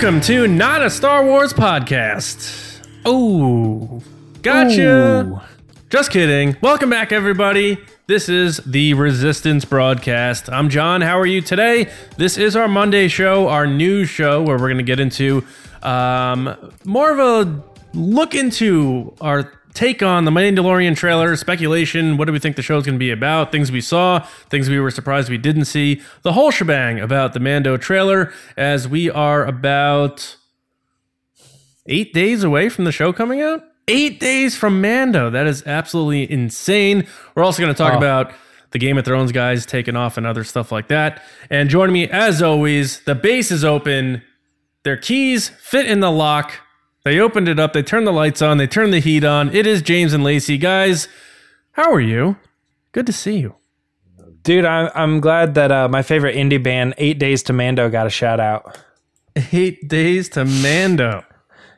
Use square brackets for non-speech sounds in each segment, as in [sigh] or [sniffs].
Welcome to Not a Star Wars Podcast. Oh, gotcha. Just kidding. Welcome back, everybody. This is the Resistance broadcast. I'm John. How are you today? This is our Monday show, our news show, where we're going to get into um, more of a look into our take on the Mandalorian trailer, speculation. What do we think the show's going to be about? Things we saw, things we were surprised we didn't see. The whole shebang about the Mando trailer, as we are about eight days away from the show coming out. Eight days from Mando. That is absolutely insane. We're also going to talk Oh. about the Game of Thrones guys taking off and other stuff like that. And joining me, as always, the base is open. Their keys fit in the lock. They opened it up. They turned the lights on. They turned the heat on. It is James and Lacey. Guys, how are you? Good to see you. Dude, I'm I'm glad that uh, my favorite indie band, Eight Days to Mando, got a shout out. Eight days to Mando.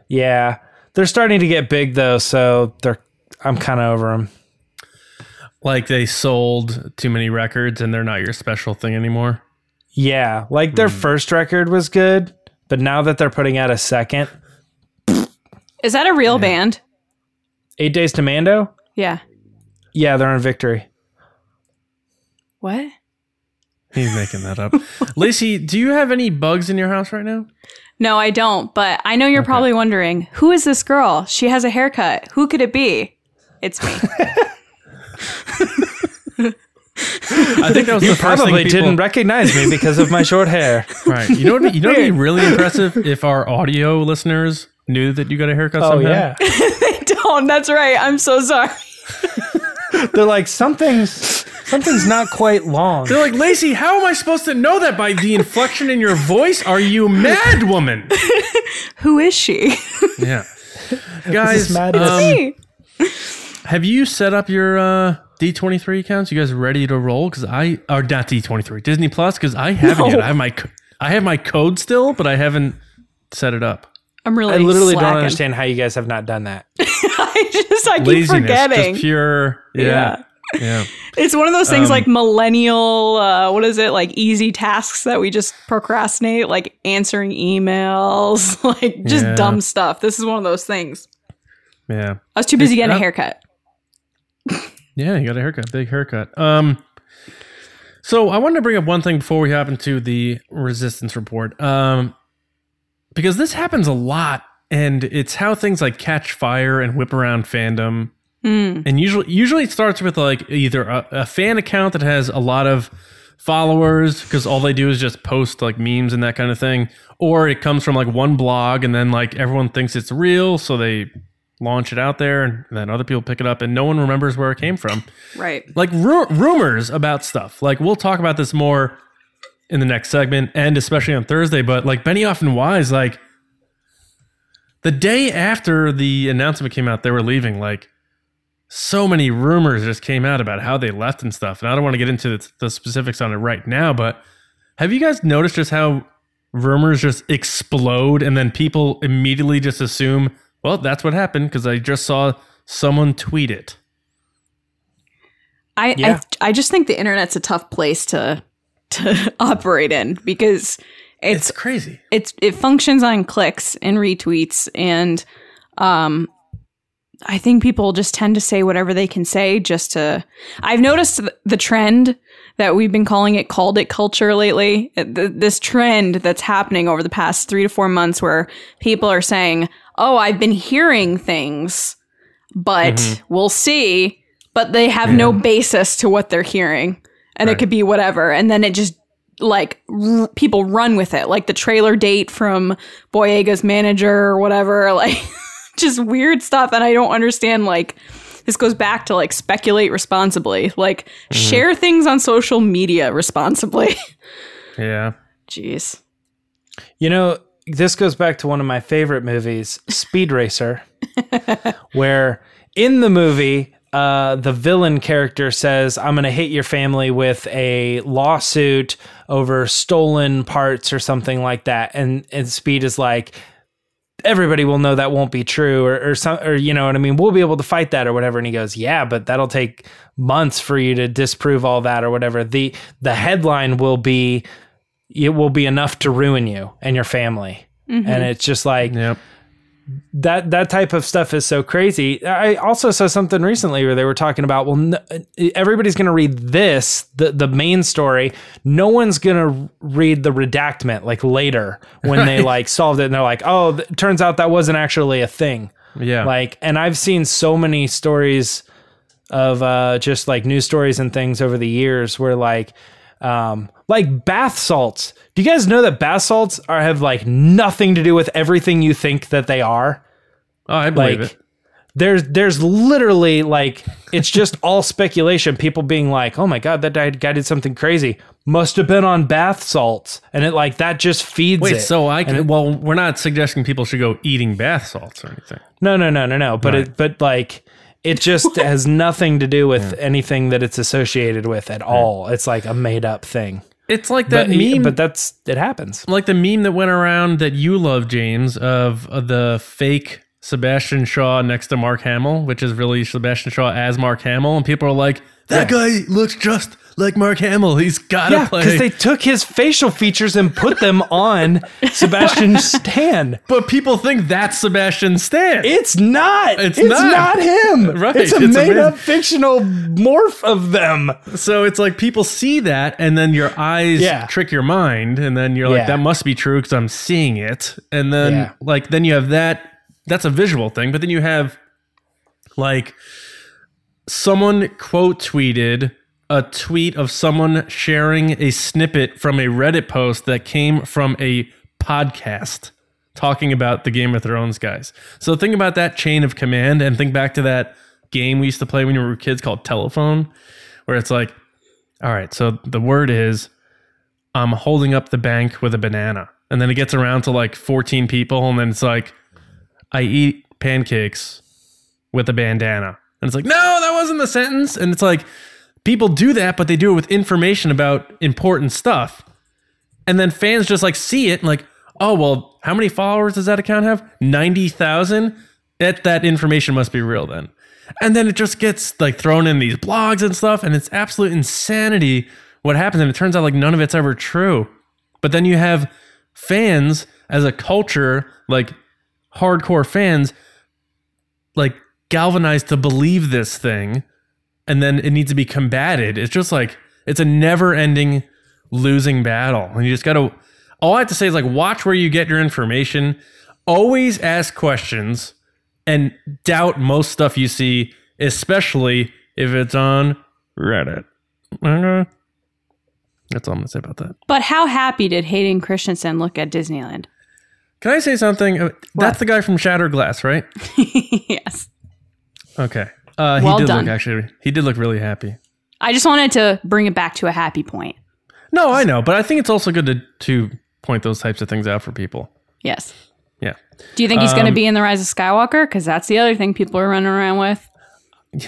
Yeah, they're starting to get big though, so they're I'm kind of over them. Like they sold too many records and they're not your special thing anymore. Yeah, like their first record was good, but now that they're putting out a second, Is that a real band? Eight Days to Mando, Yeah. yeah, they're on Victory. What? He's making that up. [laughs] Lacey, do you have any bugs in your house right now? No, I don't, but I know you're probably wondering who is this girl? She has a haircut. Who could it be? It's me. [laughs] I think that was You the first probably thing people, didn't recognize me because of my short hair. right. You know what? You know what'd be really impressive if our audio listeners knew that you got a haircut. Oh somehow? yeah, [laughs] I don't. That's right. I'm so sorry. [laughs] they're like something's something's not quite long. They're like, Lacey, how am I supposed to know that by the inflection in your voice? Are you mad, woman? [laughs] Who is she? Yeah. Guys, madness. um, Me. have you set up your uh, D23 accounts? You guys ready to roll? Because I, or not D23, Disney Plus? Because I haven't yet. I have my, I have my code still, but I haven't set it up. I'm really. I literally don't understand how you guys have not done that. [laughs] I just I keep Laziness, forgetting. just pure. Yeah. Yeah. [laughs] It's one of those things Um, like millennial, uh, what is it? Like easy tasks that we just procrastinate, like answering emails, [laughs] like just Yeah. dumb stuff. This is one of those things. Yeah. I was too busy getting a uh, haircut. Yeah, you got a haircut, big haircut. Um, so I wanted to bring up one thing before we hop into the resistance report. Um, because this happens a lot, and it's how things like catch fire and whip around fandom. Mm. And usually, usually it starts with like either a, a fan account that has a lot of followers because all they do is just post like memes and that kind of thing, or it comes from like one blog and then like everyone thinks it's real, so they launch it out there and then other people pick it up and no one remembers where it came from Right. like ru- rumors about stuff. Like we'll talk about this more in the next segment and especially on Thursday. But like Benioff and Weiss, like the day after the announcement came out, they were leaving. Like so many rumors just came out about how they left and stuff. And I don't want to get into the, the specifics on it right now, but have you guys noticed just how rumors just explode and then people immediately just assume, well, that's what happened because I just saw someone tweet it. I, Yeah. I I just think the internet's a tough place to to [laughs] operate in because It's it's crazy. it's it functions on clicks and retweets and um I think people just tend to say whatever they can say just to I've noticed the trend that we've been calling it called it culture lately. This trend that's happening over the past 3 to 4 months where people are saying oh I've been hearing things but we'll see but they have no basis to what they're hearing and it could be whatever. And then it just like r- people run with it. Like the trailer date from boyega's manager or whatever [laughs] like just weird stuff. And i don't understand like this goes back to like speculate responsibly. Like mm-hmm. share things on social media responsibly. [laughs] Yeah. jeez. You know, this goes back to one of my favorite movies, Speed Racer, [laughs] where in the movie, uh, the villain character says, I'm going to hit your family with a lawsuit over stolen parts or something like that. And, and Speed is like, everybody will know that won't be true or, or some or you know what I mean? We'll be able to fight that or whatever. And he goes yeah but that'll take months for you to disprove all that or whatever. The the headline will be it will be enough to ruin you and your family. And it's just like Yep. That that type of stuff is so crazy. I also saw something recently where they were talking about well, no, everybody's going to read this the the main story. No one's going to read the redactment like later when they like solved it and they're like, oh, th- turns out that wasn't actually a thing. Yeah. Like, and I've seen so many stories of uh, just like news stories and things over the years where like, um, like bath salts. Do you guys know that bath salts are have like nothing to do with everything you think that they are? oh, I believe Like, it. there's there's literally like it's just [laughs] all speculation. People being like, "Oh my god, that guy, did something crazy. Must have been on bath salts," and it like that just feeds Wait, it. so I can. Well, we're not suggesting people should go eating bath salts or anything. No, no, no, no, no. But Right. it, but like, it just [laughs] has nothing to do with anything that it's associated with at all. It's like a made up thing. It's like that But, meme. but that's it happens. like the meme that went around that you love, James, of, of the fake Sebastian Shaw next to Mark Hamill, which is really Sebastian Shaw as Mark Hamill, and people are like, "That guy looks just like Mark Hamill. He's gotta Yeah, play." because they took his facial features and put them on [laughs] Sebastian Stan. but people think that's Sebastian Stan. It's not. It's It's, not. not. him. [laughs] Right, It's a it's made up fictional morph of them. so it's like people see that, and then your eyes Yeah. trick your mind, and then you're like, Yeah. "That must be true because I'm seeing it." And then Yeah. like then you have that. That's a visual thing, but then you have like someone quote tweeted a tweet of someone sharing a snippet from a Reddit post that came from a podcast talking about the Game of Thrones guys. So think about that chain of command and think back to that game we used to play when we were kids called Telephone, where it's like, all right, so the word is I'm holding up the bank with a banana. And then it gets around to like 14 people, and then it's like, I eat pancakes with a bandana. And it's like, no, that wasn't the sentence. And it's like, people do that, but they do it with information about important stuff. And then fans just like see it and like, oh, well, how many followers does that account have? 90,000? That, that information must be real then. And then it just gets like thrown in these blogs and stuff. And it's absolute insanity what happens. And it turns out like none of it's ever true. But then you have fans as a culture, like hardcore fans, like galvanized to believe this thing and then it needs to be combated. It's just like it's a never ending losing battle. And you just gotta all i have to say is like watch where you get your information. Always ask questions and doubt most stuff you see especially if it's on reddit. That's all i'm gonna say about that. But how happy did Hayden Christensen look at Disneyland? can i say something? Uh, that's the guy from shattered glass right? [laughs] Yes. okay uh, he Well did done. look actually he did look really happy I just wanted to bring it back to a happy point. No, I know, but I think it's also good to to point those types of things out for people. Yes. Yeah. Do you think he's going to Um, be in the Rise of Skywalker? Because that's the other thing people are running around with. [sighs]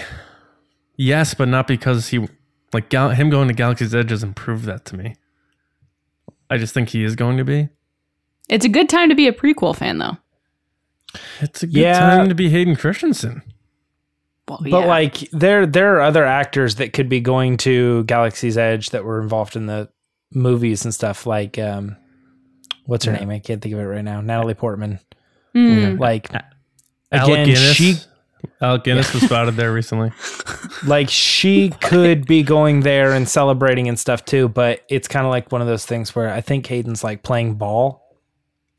Yes, but not because he like Gal- him going to Galaxy's Edge doesn't prove that to me. I just think he is going to be. It's a good time to be a prequel fan, though. It's a good Yeah. time to be Hayden Christensen. Well, But yeah. like there there are other actors that could be going to Galaxy's Edge that were involved in the movies and stuff like um what's her name? I can't think of it right now. Natalie Portman. Mm. Like Alec again, Guinness. she Alec Guinness was [laughs] spotted there recently. like she could be going there and celebrating and stuff too, but it's kind of like one of those things where I think Hayden's like playing ball.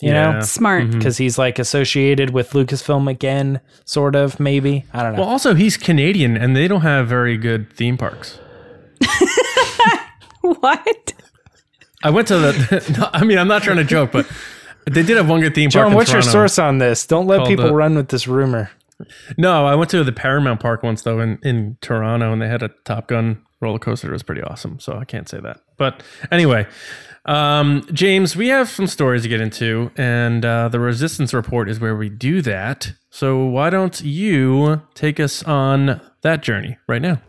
You Yeah. know? Smart. Mm-hmm. Because he's like associated with Lucasfilm again, sort of, maybe. I don't know. Well, also he's Canadian, and they don't have very good theme parks. [laughs] What? I went to the. [laughs] no, I mean, I'm not trying to joke, but they did have one good theme park. John, in what's your source on this? Don't let people the- run with this rumor. No, I went to the Paramount Park once though in, in Toronto and they had a Top Gun roller coaster. It was pretty awesome. So I can't say that. But anyway, um, James, we have some stories to get into, and uh, the Resistance Report is where we do that. So why don't you take us on that journey right now?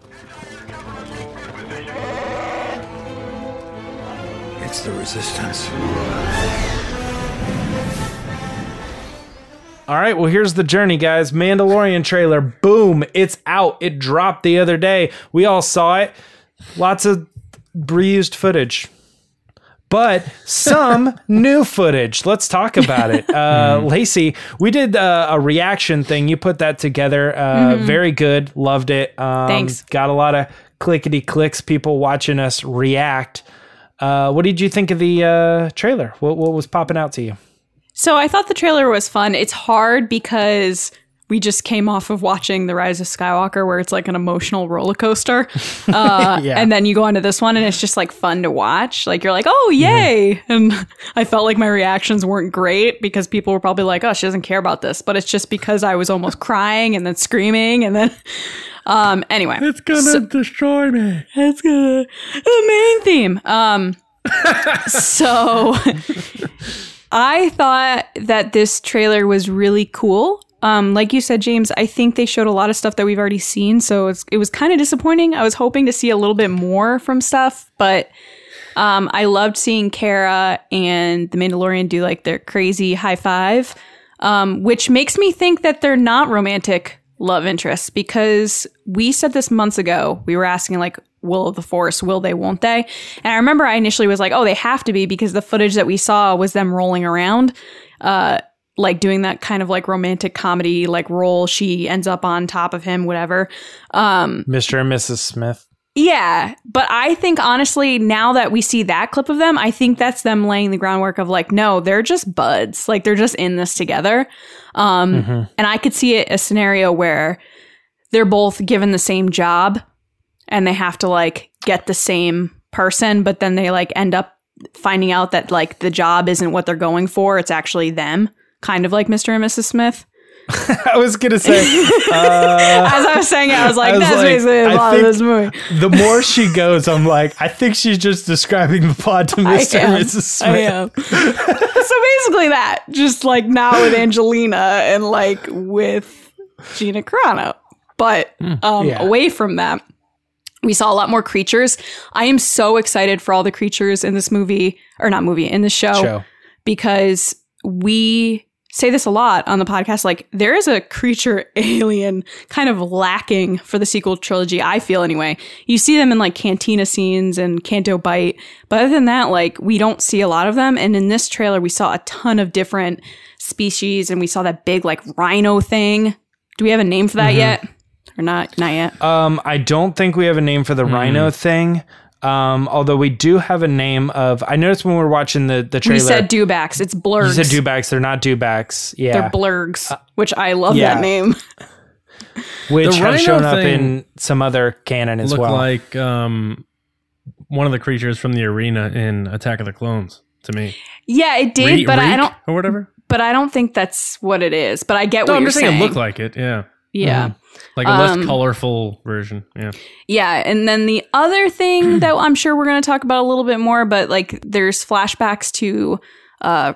It's the resistance. All right, well, here's the journey, guys. Mandalorian trailer, boom, it's out. It dropped the other day. We all saw it. Lots of reused footage. But some [laughs] new footage. Let's talk about it. Uh, Lacey, we did uh, a reaction thing. You put that together. Uh, Very good. Loved it. Um, Thanks. Got a lot of clickety clicks, people watching us react. Uh, what did you think of the uh, trailer? What, what was popping out to you? So I thought the trailer was fun. It's hard because we just came off of watching The Rise of Skywalker, where it's like an emotional roller coaster. [laughs] Uh, Yeah. And then you go onto this one, and it's just like fun to watch. Like you're like, oh, yay. And [laughs] I felt like my reactions weren't great because people were probably like, oh, she doesn't care about this. But it's just because I was almost [laughs] crying and then screaming. And then, um, anyway. It's gonna destroy me. That's good. The main theme. Um, so I thought that this trailer was really cool. Um, like you said, James, I think they showed a lot of stuff that we've already seen, so it was kind of disappointing. I was hoping to see a little bit more from stuff, but um, I loved seeing Cara and the Mandalorian do like their crazy high five, um, which makes me think that they're not romantic love interests because we said this months ago. We were asking like, will of the Force, will they, won't they? And I remember I initially was like, oh, they have to be because the footage that we saw was them rolling around. Uh, like doing that kind of like romantic comedy like role she ends up on top of him whatever Um, Mr. and Mrs. Smith. yeah, but I think honestly, now that we see that clip of them, I think that's them laying the groundwork of like, no, they're just buds. Like they're just in this together. Um, And I could see it a scenario where they're both given the same job and they have to like get the same person, but then they like end up finding out that like the job isn't what they're going for. It's actually them, kind of like Mr. and Mrs. Smith. [laughs] I was gonna say [laughs] As I was saying it, I was like, I was that's like, basically the I plot of this movie. the more she goes, I'm like, I think she's just describing the plot to [laughs] I Mr. am. and Mrs. Smith. I am. so basically that, just like not with Angelina and like with Gina Carano. But um, Yeah. away from that, we saw a lot more creatures. I am so excited for all the creatures in this movie, or not movie, in the show, Show. because we say this a lot on the podcast. Like, there is a creature [laughs] alien kind of lacking for the sequel trilogy, I feel anyway. You see them in like cantina scenes and Canto Bight, but other than that, like, we don't see a lot of them. And in this trailer, we saw a ton of different species and we saw that big like rhino thing. Do we have a name for that yet? Or not? Not yet. Um, I don't think we have a name for the rhino thing. Um, although we do have a name of. I noticed when we were watching the the trailer. we said dewbacks. It's you blurrgs. said dewbacks. They're not dewbacks. Yeah, They're blurrgs, which I love yeah. that name. [laughs] which The have rhino shown up in some other canon as well. like um, one of the creatures from the arena in Attack of the Clones to me. Yeah, it did, Re- but I don't. or whatever. But I don't think that's what it is. But I get No, what I'm you're just saying saying. it looked like it. Yeah, yeah, like a less Um, colorful version. Yeah. yeah. And then the other thing [clears throat] that I'm sure we're going to talk about a little bit more, but like there's flashbacks to uh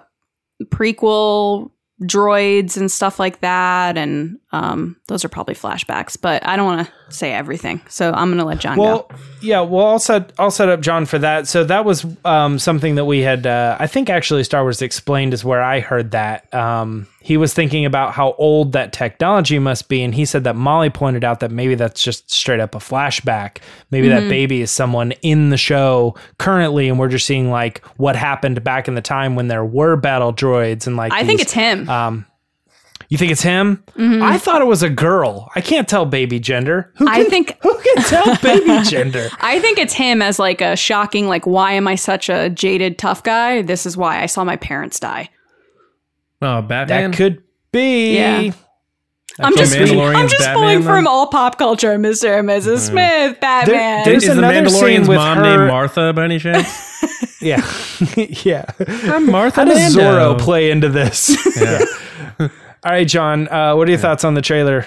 prequel droids and stuff like that, and um those are probably flashbacks. But I don't want to say everything, so I'm going to let John go. Yeah, well, I'll set I'll set up John for that. So that was um, something that we had. Uh, I think actually Star Wars Explained is where I heard that. Um, he was thinking about how old that technology must be, and he said that Molly pointed out that maybe that's just straight up a flashback. Maybe Mm-hmm. that baby is someone in the show currently, and we're just seeing like what happened back in the time when there were battle droids and like. I think it's him. Um, you think it's him? Mm-hmm. I thought it was a girl. I can't tell baby gender. Who I think- who can tell [laughs] baby gender? I think it's him as like a shocking, like, why am I such a jaded tough guy? This is why I saw my parents die. Oh, Batman. That could be. Yeah. I'm So just, I'm just pulling from all pop culture, Mr. and Mrs. Smith, Batman. there's Is the another scene Mandalorian's with mom her- named Martha by any chance? [laughs] Yeah. [laughs] yeah. I'm Martha. How does Mando. Zorro play into this? [laughs] Yeah. All right, John. Uh, what are your thoughts on the trailer?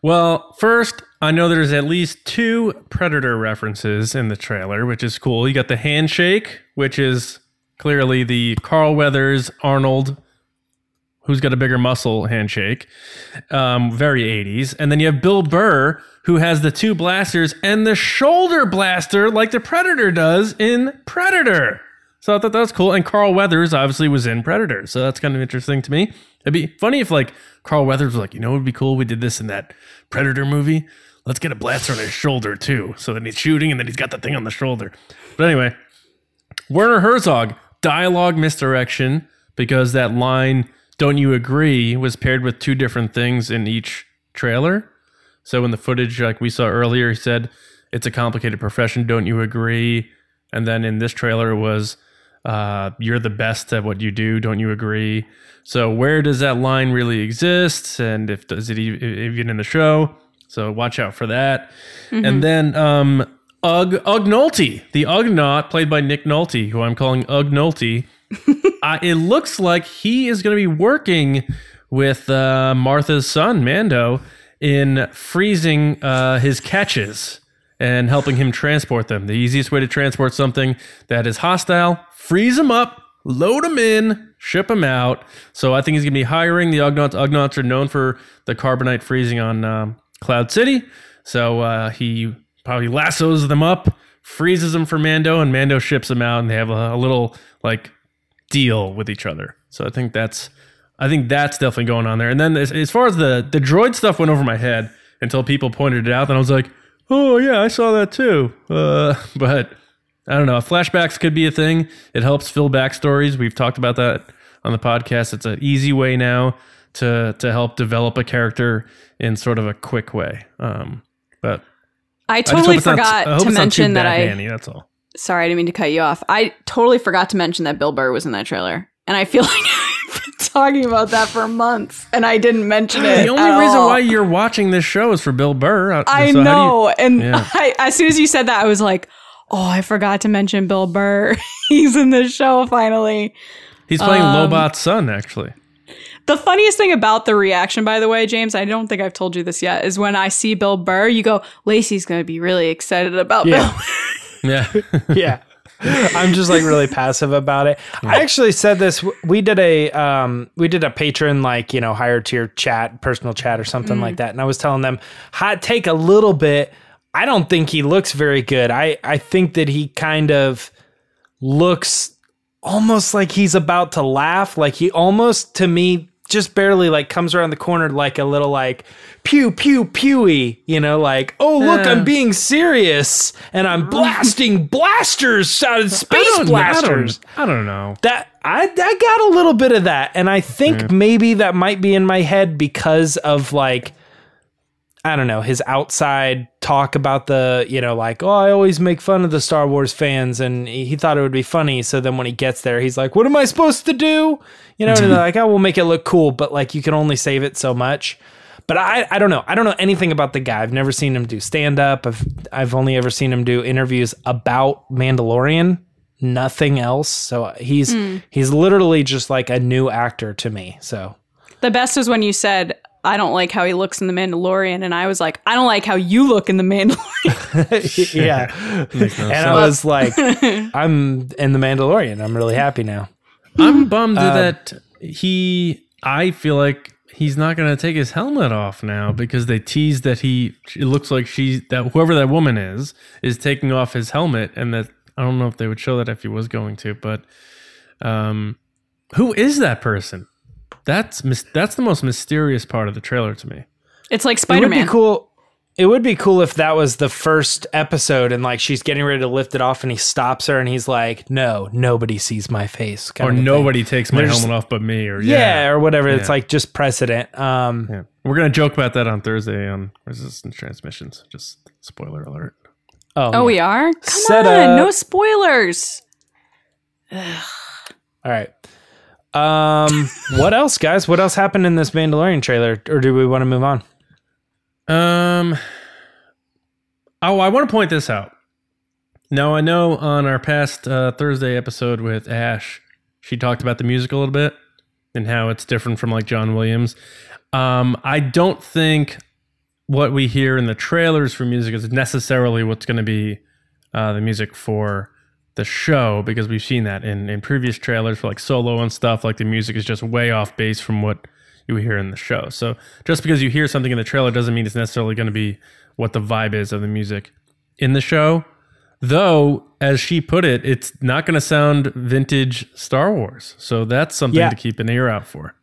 Well, first, I know there's at least two Predator references in the trailer, which is cool. You got the handshake, which is clearly the Carl Weathers Arnold, who's got a bigger muscle handshake. Um, very 80s. And then you have Bill Burr, who has the two blasters and the shoulder blaster, like the Predator does in Predator. So I thought that was cool. And Carl Weathers obviously was in Predator. So that's kind of interesting to me. It'd be funny if like Carl Weathers was like, you know, it would be cool. We did this in that Predator movie. Let's get a blaster on his shoulder too. So then he's shooting and then he's got the thing on the shoulder. But anyway, Werner Herzog, dialogue misdirection because that line, don't you agree, was paired with two different things in each trailer. So in the footage, like we saw earlier, he said, it's a complicated profession, don't you agree? And then in this trailer, it was, uh, you're the best at what you do, don't you agree? So where does that line really exist? And if does it even in the show? So watch out for that. And then um, Ugg Ugg Nolte, the Ugnaught, played by Nick Nolte, who I'm calling Ugg Nolte. [laughs] uh, it looks like he is going to be working with uh, Martha's son Mando in freezing uh, his catches and helping him transport them. The easiest way to transport something that is hostile: freeze them up, load them in, ship them out. So I think he's going to be hiring the Ugnaughts. Ugnaughts are known for the carbonite freezing on um, Cloud City. So uh, he probably lassos them up, freezes them for Mando, and Mando ships them out, and they have a, a little like deal with each other. So I think that's I think that's definitely going on there. And then as, as far as the the droid stuff went over my head until people pointed it out, then I was like, oh yeah, I saw that too. Uh, [laughs] but I don't know. Flashbacks could be a thing. It helps fill backstories. We've talked about that on the podcast. It's an easy way now to to help develop a character in sort of a quick way. Um, but I I totally not- forgot I to not mention that I. Batman-y, that's all. Sorry, I didn't mean to cut you off. I totally forgot to mention that Bill Burr was in that trailer, and I feel [laughs] like I've been talking about that for months, and I didn't mention it. The only reason all. why you're watching this show is for Bill Burr. Uh, I so how you- know, and Yeah. [laughs] I, as soon as you said that, I was like, "Oh, I forgot to mention Bill Burr. [laughs] He's in the show finally." he's playing Um, Lobot's son, actually. The funniest thing about the reaction, by the way, James, I don't think I've told you this yet, is when I see Bill Burr, you go, "Lacey's going to be really excited about Yeah. Bill." Yeah. [laughs] yeah. I'm just like really passive about it. I actually said this. We did a um, we did a patron like you know higher tier chat, personal chat or something like that, and I was telling them hot take a little bit. I don't think he looks very good. I I think that he kind of looks almost like he's about to laugh. Like he almost to me just barely like comes around the corner like a little like pew pew pewy, you know, like oh look, Yeah. I'm being serious and I'm [laughs] blasting blasters out of I space don't- blasters. I don't, I don't know. That I I got a little bit of that, and I think maybe that might be in my head because of like I don't know his outside talk about the you know like oh I always make fun of the Star Wars fans, and he thought it would be funny. So then when he gets there, he's like, "What am I supposed to do?" You know, [laughs] they're like, "Oh, we'll make it look cool," but like you can only save it so much. But I, I don't know. I don't know anything about the guy. I've never seen him do stand up. I've I've only ever seen him do interviews about Mandalorian. Nothing else. So uh, he's hmm. he's literally just like a new actor to me. So The best was when you said, I don't like how he looks in The Mandalorian. And I was like, I don't like how you look in The Mandalorian. [laughs] yeah. No and sense. I was like, [laughs] I'm in the Mandalorian. I'm really happy now. I'm bummed that he. I feel like he's not going to take his helmet off now because they teased that he. It looks like she's that whoever that woman is is taking off his helmet, and that I don't know if they would show that if he was going to, but um, who is that person? That's mis- that's the most mysterious part of the trailer to me. it's like It Spider would Man. be cool. It would be cool if that was the first episode and like she's getting ready to lift it off and he stops her and he's like, "No, nobody sees my face." kind Or of a thing. nobody takes my There's- helmet off but me, or Yeah, yeah, or whatever. It's like just precedent. Um, Yeah. We're gonna joke about that on Thursday on Resistance Transmissions. Just spoiler alert. oh, Oh, we are? Come Set on. up. No spoilers. All right. Um, [laughs] what else, guys? What else happened in this Mandalorian trailer, or do we want to move on? Um. Oh, I want to point this out. Now I know on our past uh, Thursday episode with Ash, she talked about the music a little bit and how it's different from like John Williams. Um, I don't think what we hear in the trailers for music is necessarily what's going to be uh, the music for the show because we've seen that in, in previous trailers for like solo and stuff. Like the music is just way off base from what you hear in the show. So just because you hear something in the trailer doesn't mean it's necessarily going to be what the vibe is of the music in the show. Though, as she put it, it's not going to sound vintage Star Wars. So that's something Yeah. to keep an ear out for.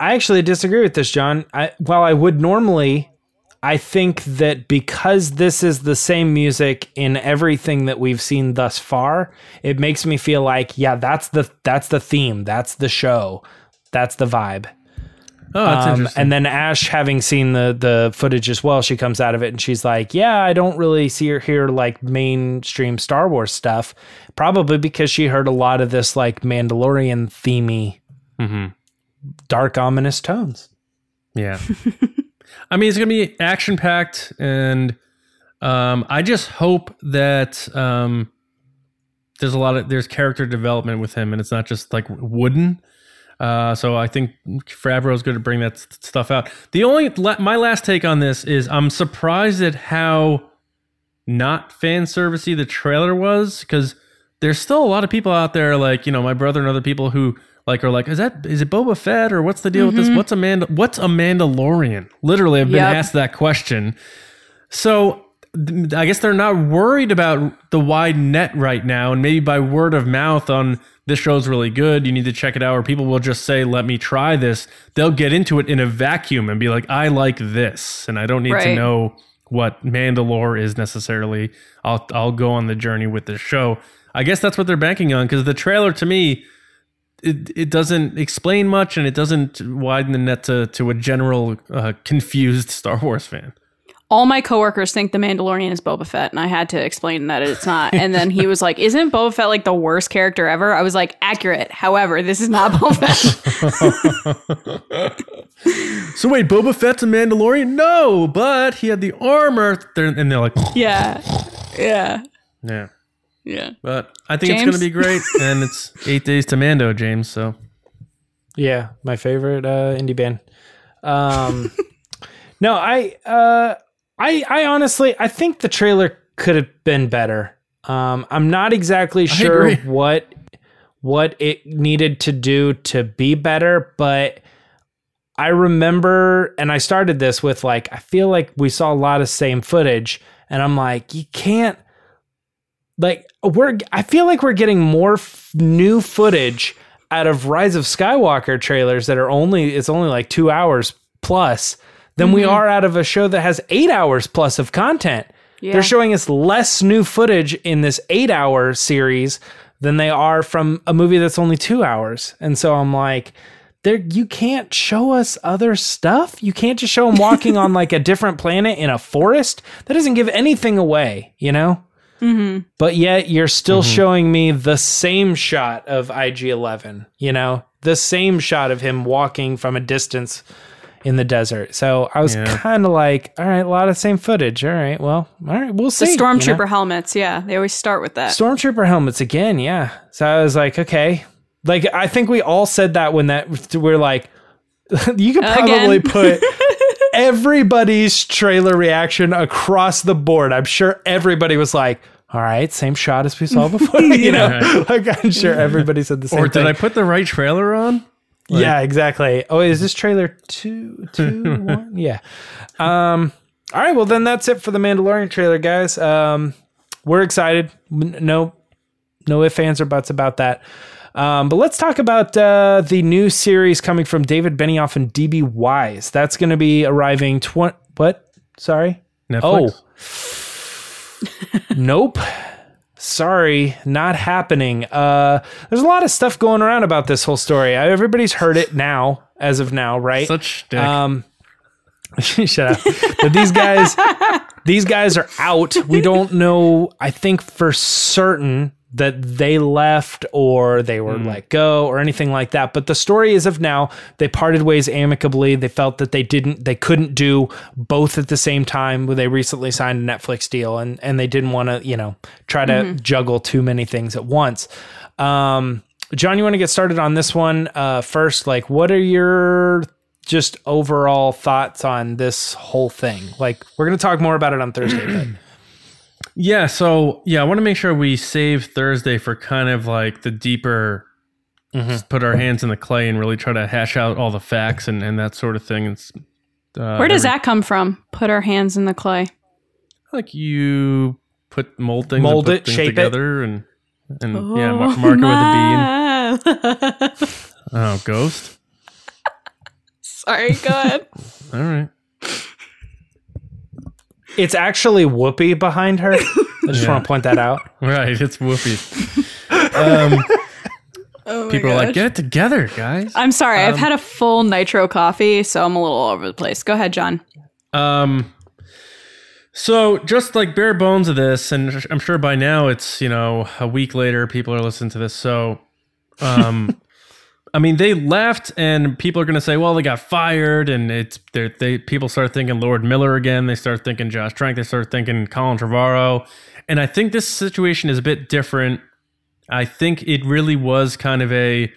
I actually disagree with this, John. I, while I would normally I think that because this is the same music in everything that we've seen thus far, it makes me feel like, yeah, that's the that's the theme, that's the show, that's the vibe. Oh, that's Um, interesting. and then Ash, having seen the the footage as well, she comes out of it and she's like, "Yeah, I don't really see her here like mainstream Star Wars stuff, probably because she heard a lot of this like Mandalorian themey, Mhm. dark, ominous tones." Yeah. [laughs] I mean, it's going to be action packed. And um, I just hope that um, there's a lot of, there's character development with him and it's not just like wooden. Uh, so I think Favreau is going to bring that stuff out. The only, la- my last take on this is I'm surprised at how not fan servicey the trailer was because there's still a lot of people out there like you know my brother and other people who like are like is that is it Boba Fett or what's the deal with this what's a Mand- what's a Mandalorian literally I've been Yep. asked that question so th- I guess they're not worried about the wide net right now and maybe by word of mouth on this show's really good you need to check it out or people will just say let me try this they'll get into it in a vacuum and be like I like this and I don't need to know what Mandalore is necessarily. I'll I'll go on the journey with the show. I guess that's what they're banking on because the trailer to me it, it doesn't explain much and it doesn't widen the net to, to a general uh, confused [laughs] Star Wars fan. All my coworkers think the Mandalorian is Boba Fett, and I had to explain that it's not. And then he was like, "Isn't Boba Fett like the worst character ever?" I was like, "Accurate." However, this is not [laughs] Boba Fett. [laughs] So wait, Boba Fett's a Mandalorian? No, but he had the armor. They're, and they're like, [laughs] yeah, yeah, yeah. yeah. But I think it's going to be great, and it's eight days to Mando, James. So Yeah, my favorite uh, indie band. Um, no, I, uh, I, I honestly, I think the trailer could have been better. Um, I'm not exactly [laughs] sure what what it needed to do to be better, but I remember, and I started this with like, I feel like we saw a lot of same footage, and I'm like, you can't like we're I feel like we're getting more f- new footage out of Rise of Skywalker trailers that are only it's only like 2 hours plus than we mm-hmm. are out of a show that has 8 hours plus of content. Yeah. They're showing us less new footage in this 8-hour series than they are from a movie that's only 2 hours. And so I'm like there you can't show us other stuff. You can't just show them [laughs] walking on like a different planet in a forest. That doesn't give anything away, you know? Mm-hmm. but yet you're still mm-hmm. showing me the same shot of IG11, you know, the same shot of him walking from a distance in the desert. So I was Yeah. kind of like, all right, a lot of same footage. All right, well, all right, we'll The see. you know? stormtrooper helmets. Yeah, they always start with that. Stormtrooper helmets again, yeah. So I was like, okay. Like I think we all said that when that we're like [laughs] you could probably Again. [laughs] put everybody's trailer reaction across the board. I'm sure everybody was like, all right, same shot as we saw before. [laughs] you know, like I'm sure everybody said the same or did thing. I put the right trailer on? Yeah, exactly. Oh, is this trailer two, two, [laughs] one? Yeah. Um. All right. Well, then that's it for the Mandalorian trailer, guys. Um, we're excited. No, no ifs, ands, or buts about that. Um, but let's talk about uh, the new series coming from David Benioff and DB Weiss. That's going to be arriving. Tw- what? Sorry. Netflix. Oh. [laughs] nope. Sorry, not happening. Uh, there's a lot of stuff going around about this whole story. Everybody's heard it now, as of now, right? Such shtick. Um, [laughs] shut up. But these guys, these guys are out. We don't know. I think for certain that they left or they were let go or anything like that. But the story is of now. They parted ways amicably. They felt that they didn't, they couldn't do both at the same time. When they recently signed a Netflix deal and and they didn't want to, you know, try to juggle too many things at once. Um, John, you want to get started on this one uh, first? Like, what are your just overall thoughts on this whole thing? Like, we're going to talk more about it on Thursday, but Yeah, so yeah, I want to make sure we save Thursday for kind of like the deeper just put our hands in the clay and really try to hash out all the facts and, and that sort of thing. It's, uh, Where does every- that come from? Put our hands in the clay. Like you put mold things, Mold and it, things shape it. together, and and yeah, mar- mark it with a bean. bean. [laughs] Oh, ghost. Sorry, go ahead. [laughs] All right. It's actually Whoopi behind her. I just want to point that out. [laughs] Right, it's Whoopi. [laughs] Um, Oh people are like, get it together, guys. I'm sorry. Um, I've had a full nitro coffee, so I'm a little all over the place. Go ahead, John. Um, so just like bare bones of this, and I'm sure by now it's you know a week later, people are listening to this. So, um, [laughs] I mean, they left, and people are going to say, well, they got fired, and it's they people start thinking Lord Miller again. They start thinking Josh Trank. They start thinking Colin Trevorrow, and I think this situation is a bit different. I think it really was kind of a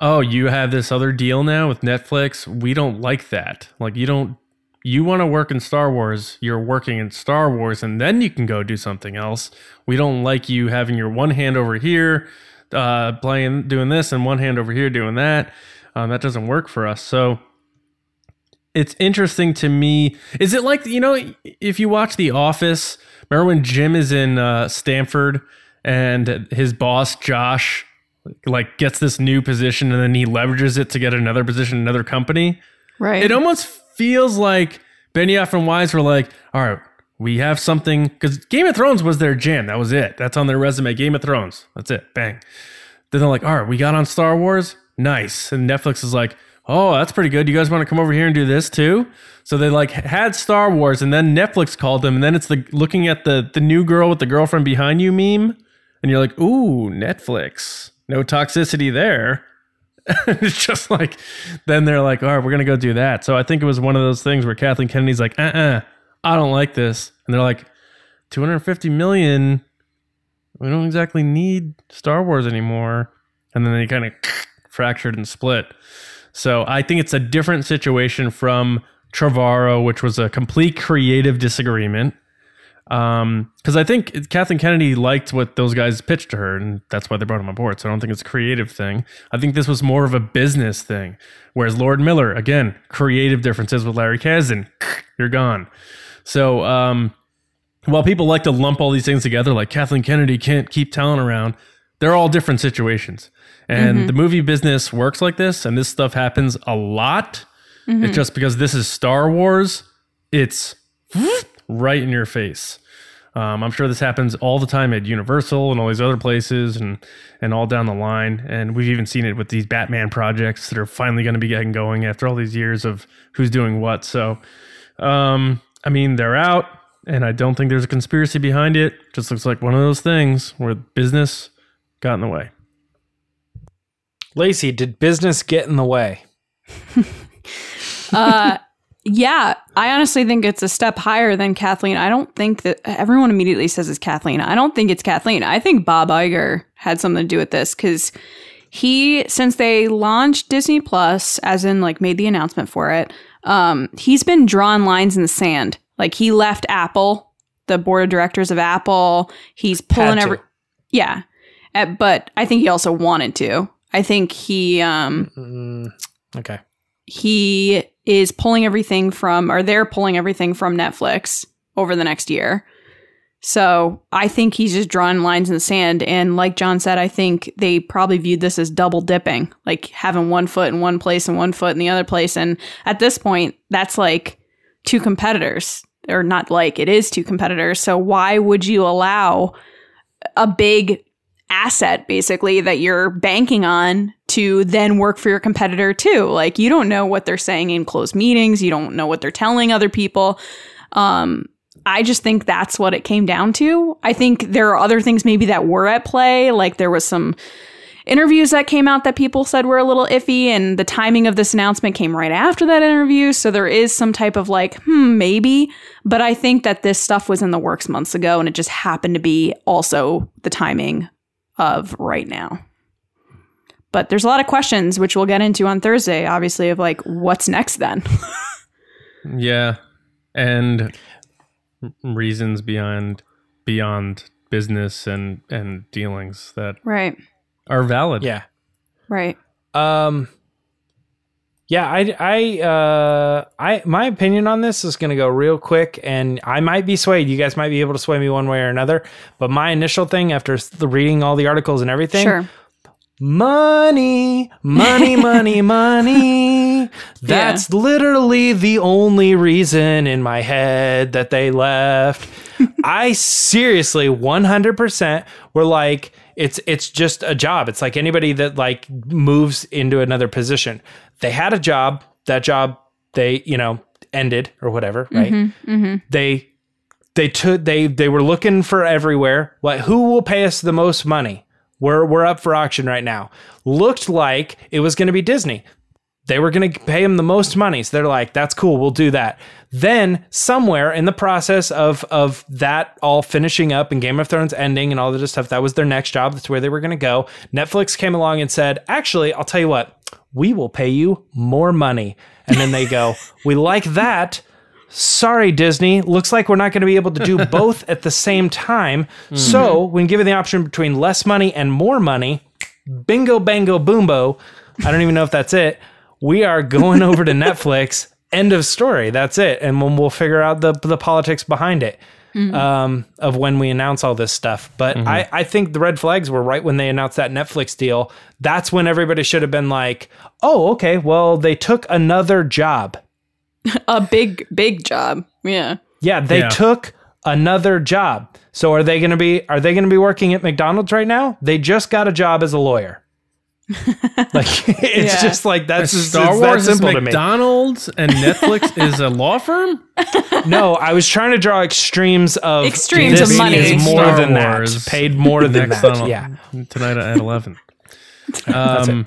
oh, you have this other deal now with Netflix. We don't like that. Like, you don't, you want to work in Star Wars, you're working in Star Wars, and then you can go do something else. We don't like you having your one hand over here, uh, playing, doing this, and one hand over here doing that. Um, that doesn't work for us. So, it's interesting to me. Is it like, you know, if you watch The Office, remember when Jim is in uh, Stamford and his boss, Josh, like gets this new position and then he leverages it to get another position in another company. Right. It almost feels like Benioff and Weiss were like, all right, we have something because Game of Thrones was their jam. That was it. That's on their resume. Game of Thrones. That's it. Bang. Then they're like, all right, we got on Star Wars. Nice. And Netflix is like, oh, that's pretty good. You guys want to come over here and do this too? So they like had Star Wars, and then Netflix called them, and then it's the looking at the the new girl with the girlfriend behind you meme, and you're like, ooh, Netflix. No toxicity there. [laughs] it's just like then they're like, all right, we're gonna go do that. So I think it was one of those things where Kathleen Kennedy's like, uh uh I don't like this. And they're like, 250 million, we don't exactly need Star Wars anymore. And then they kind of [sniffs] fractured and split. So I think it's a different situation from Trevorrow, which was a complete creative disagreement. Um, because I think Kathleen Kennedy liked what those guys pitched to her, and that's why they brought him aboard. So I don't think it's a creative thing. I think this was more of a business thing. Whereas Lord Miller, again, creative differences with Larry Kasdan, [sniffs] you're gone. So um, while people like to lump all these things together, like Kathleen Kennedy can't keep talent around, they're all different situations. And the movie business works like this, and this stuff happens a lot. It's just because this is Star Wars, it's right in your face. Um, I'm sure this happens all the time at Universal and all these other places and and all down the line. And we've even seen it with these Batman projects that are finally going to be getting going after all these years of who's doing what. So, um, I mean, they're out, and I don't think there's a conspiracy behind it. Just looks like one of those things where business got in the way. Lacey, did business get in the way? [laughs] Uh, yeah, I honestly think it's a step higher than Kathleen. I don't think that everyone immediately says it's Kathleen. I don't think it's Kathleen. I think Bob Iger had something to do with this because he, since they launched Disney Plus, as in like made the announcement for it, um, he's been drawing lines in the sand. Like he left Apple, the board of directors of Apple. He's pulling every, yeah, Uh, but I think he also wanted to. I think he, um, Mm, okay. he is pulling everything from or they're pulling everything from Netflix over the next year. So I think he's just drawing lines in the sand. And like John said, I think they probably viewed this as double dipping, like having one foot in one place and one foot in the other place. And at this point, that's like two competitors, or not like it is two competitors. So why would you allow a big asset basically that you're banking on to then work for your competitor too. Like you don't know what they're saying in closed meetings, you don't know what they're telling other people. Um I just think that's what it came down to. I think there are other things maybe that were at play, like there was some interviews that came out that people said were a little iffy and the timing of this announcement came right after that interview so there is some type of like hmm maybe but i think that this stuff was in the works months ago and it just happened to be also the timing of right now. But there's a lot of questions, which we'll get into on Thursday, obviously, of like, what's next then? [laughs] Yeah, and reasons beyond beyond business and and dealings that right, are valid. Yeah. right. Um yeah, I I uh I my opinion on this is going to go real quick and I might be swayed. You guys might be able to sway me one way or another, but my initial thing after the reading all the articles and everything, Sure. Money, money, money, money. That's literally the only reason in my head that they left. [laughs] I seriously 100% were like it's it's just a job. It's like anybody that like moves into another position. They had a job, that job they, you know, ended or whatever, mm-hmm, right? Mm-hmm. They they took they they were looking for everywhere. What who will pay us the most money? We're we're up for auction right now. Looked like it was going to be Disney. They were going to pay him the most money. So they're like, that's cool, we'll do that. Then somewhere in the process of of that all finishing up and Game of Thrones ending and all that stuff, that was their next job. That's where they were going to go. Netflix came along and said, actually, I'll tell you what, we will pay you more money. And then they go, we like that. Sorry, Disney. Looks like we're not going to be able to do [laughs] both at the same time. So, mm-hmm. when given the option between less money and more money, bingo, bango, boombo. I don't even know if that's it. We are going over to Netflix. [laughs] End of story. That's it. And when we'll figure out the the politics behind it um, of when we announce all this stuff. But I, I think the red flags were right when they announced that Netflix deal. That's when everybody should have been like, oh, okay, well, they took another job. [laughs] A big, big job. Yeah. Yeah, they Yeah. took another job. So are they going to be are they going to be working at McDonald's right now? They just got a job as a lawyer. [laughs] like it's Yeah. just like that's just, Star it's Wars that is simple to me. McDonald's and Netflix [laughs] is a law firm. No, I was trying to draw extremes of Extremes this of money. is more Star than Wars. that. Paid more than that. on Yeah. tonight at eleven. [laughs] Um,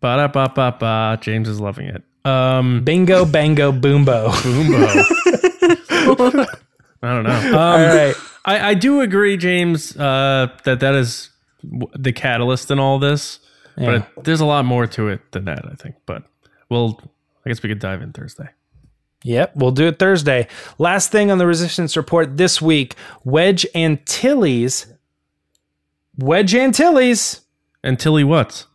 ba da ba ba ba. James is loving it. Um, Bingo, bango, boombo. Boombo. I don't know. Um, All right. I, I do agree, James, uh, that that is w- the catalyst in all this. Yeah. But there's a lot more to it than that, I think. But well, I guess we could dive in Thursday. Yep, we'll do it Thursday. Last thing on the resistance report this week Wedge Antilles. Wedge Antilles. And Tilly what?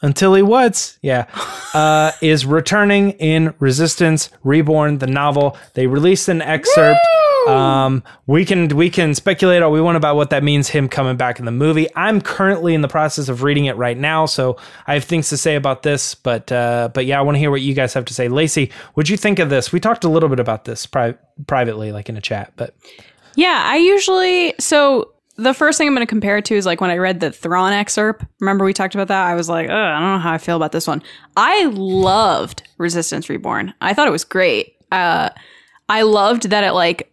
Until he what's yeah, [laughs] uh, is returning in Resistance Reborn, the novel. They released an excerpt. Um, we can we can speculate all we want about what that means. Him coming back in the movie. I'm currently in the process of reading it right now, so I have things to say about this. But uh, but yeah, I want to hear what you guys have to say. Lacey, what'd you think of this? We talked a little bit about this pri- privately, like in a chat, but Yeah, I usually so the first thing I'm going to compare it to is like when I read the Thrawn excerpt. Remember we talked about that? I was like, I don't know how I feel about this one. I loved Resistance Reborn. I thought it was great. Uh, I loved that it like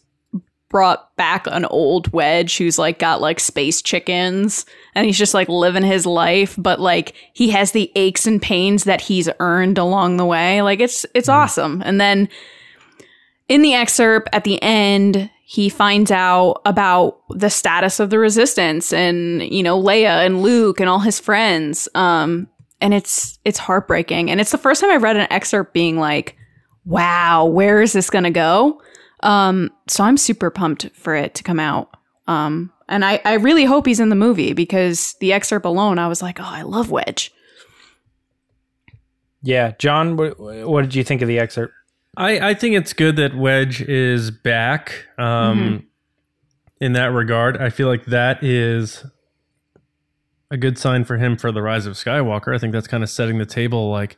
brought back an old wedge who's like got like space chickens and he's just like living his life but like he has the aches and pains that he's earned along the way. Like it's it's awesome. And then in the excerpt at the end he finds out about the status of the resistance and you know Leia and Luke and all his friends um and it's it's heartbreaking. And it's the first time I've read an excerpt being like wow where is this going to go um so I'm super pumped for it to come out um and I I really hope he's in the movie because the excerpt alone I was like oh I love Wedge yeah, John, what, what did you think of the excerpt? I, I think it's good that Wedge is back. Um, In that regard, I feel like that is a good sign for him for the Rise of Skywalker. I think that's kind of setting the table. Like,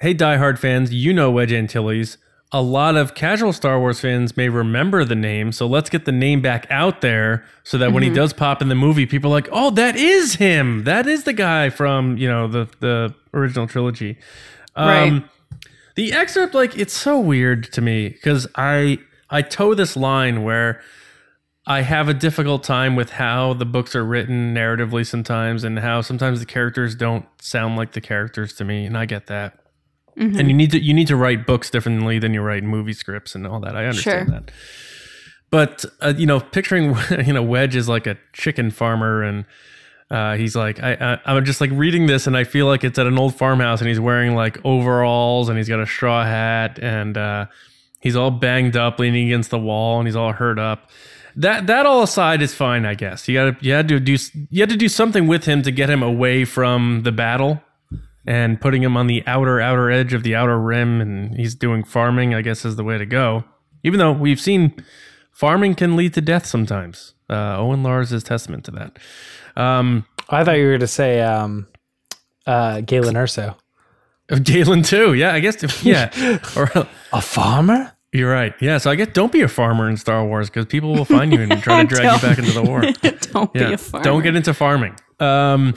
hey, diehard fans, you know Wedge Antilles. A lot of casual Star Wars fans may remember the name, so let's get the name back out there so that when he does pop in the movie, people are like, "Oh, that is him. That is the guy from you know the the original trilogy." Um, Right. The excerpt, like, it's so weird to me because I I toe this line where I have a difficult time with how the books are written narratively sometimes, and how sometimes the characters don't sound like the characters to me, and I get that. And you need to you need to write books differently than you write movie scripts and all that. I understand Sure. that. But uh, you know, picturing [laughs] you know Wedge is like a chicken farmer, and uh, he's like, I, I I'm just like reading this, and I feel like it's at an old farmhouse, and he's wearing like overalls, and he's got a straw hat, and uh, he's all banged up, leaning against the wall, and he's all hurt up. That that all aside is fine, I guess. You got you had to do you had to do something with him to get him away from the battle and putting him on the outer outer edge of the outer rim and he's doing farming i guess is the way to go even though we've seen farming can lead to death sometimes uh, owen lars is testament to that um, I thought you were going to say um, uh, Galen Erso. Galen too. Yeah, I guess. [laughs] Yeah, or A farmer? you're right. Yeah, so I guess don't be a farmer in Star Wars because people will find you and try to [laughs] drag you back into the war. [laughs] Don't Yeah, be a farmer. don't get into farming. Um,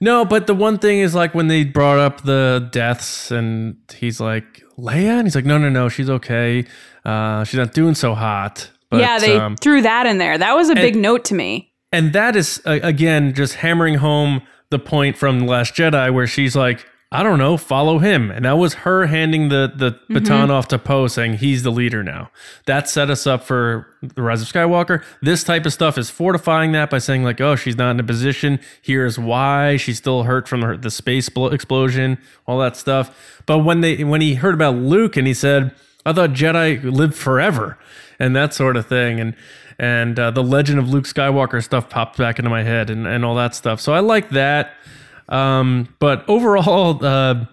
no, but the one thing is like when they brought up the deaths, and he's like Leia, and he's like, no, no, no, she's okay. Uh, she's not doing so hot. But, yeah, they um, threw that in there. That was a big note to me. and that is uh, again just hammering home the point from the last jedi where she's like i don't know follow him. And that was her handing the the Mm-hmm. baton off to poe saying he's the leader now. That set us up for the rise of skywalker. This type of stuff is fortifying that by saying like oh she's not in a position. Here's why. She's still hurt from the, the space blo- explosion all that stuff. But when they when he heard about luke and he said i thought jedi lived forever and that sort of thing and and uh, the legend of luke skywalker stuff popped back into my head and, and all that stuff. So i like that um, but overall uh,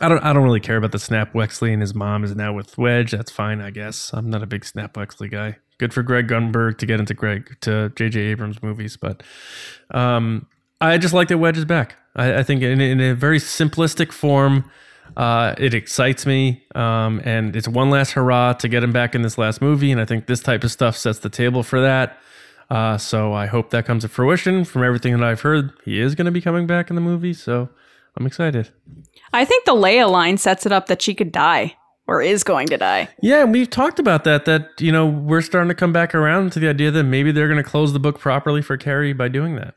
I don't I don't really care about the Snap Wexley and his mom is now with Wedge. That's fine, I guess. I'm not a big Snap Wexley guy. Good for Greg Grunberg to get into Greg to J.J. Abrams movies, but um, I just like that Wedge is back. I, I think in, in a very simplistic form, uh, it excites me, um, and it's one last hurrah to get him back in this last movie. And I think this type of stuff sets the table for that. Uh, so I hope that comes to fruition. From everything that I've heard, he is going to be coming back in the movie. So I'm excited. I think the Leia line sets it up that she could die or is going to die. Yeah, and we've talked about that. That you know we're starting to come back around to the idea that maybe they're going to close the book properly for Carrie by doing that.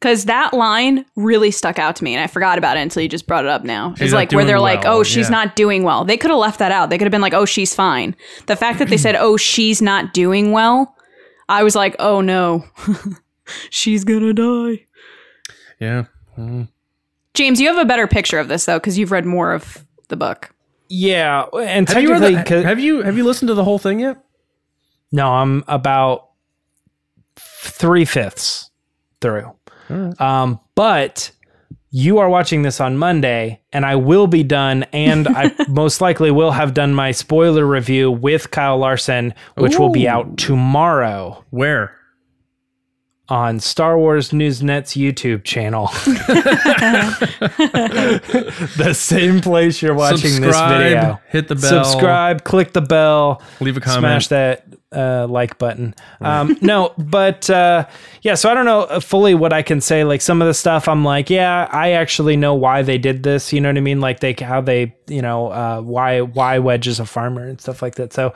Because that line really stuck out to me, and I forgot about it until you just brought it up now. She's it's like where they're like, "Oh, she's yeah. not doing well." They could have left that out. They could have been like, "Oh, she's fine." The fact that they said, [clears throat] "Oh, she's not doing well," I was like, "Oh no, [laughs] she's gonna die." Yeah. Mm. James, you have a better picture of this though, because you've read more of the book. Yeah, and Have you, read technically, have you have you listened to the whole thing yet? no, I'm about three fifths through. Um, but you are watching this on Monday, and I will be done, and I [laughs] most likely will have done my spoiler review with Kyle Larson, which will be out tomorrow Where? On Star Wars News Net's YouTube channel. [laughs] the same place you're watching this video. hit the bell. Subscribe, click the bell, Leave a comment. smash that uh, like button. Um, no, but uh, yeah, so I don't know fully what I can say. Like some of the stuff, I'm like, yeah, I actually know why they did this. You know what I mean? Like they how they, you know, uh, why why Wedge is a farmer and stuff like that. So.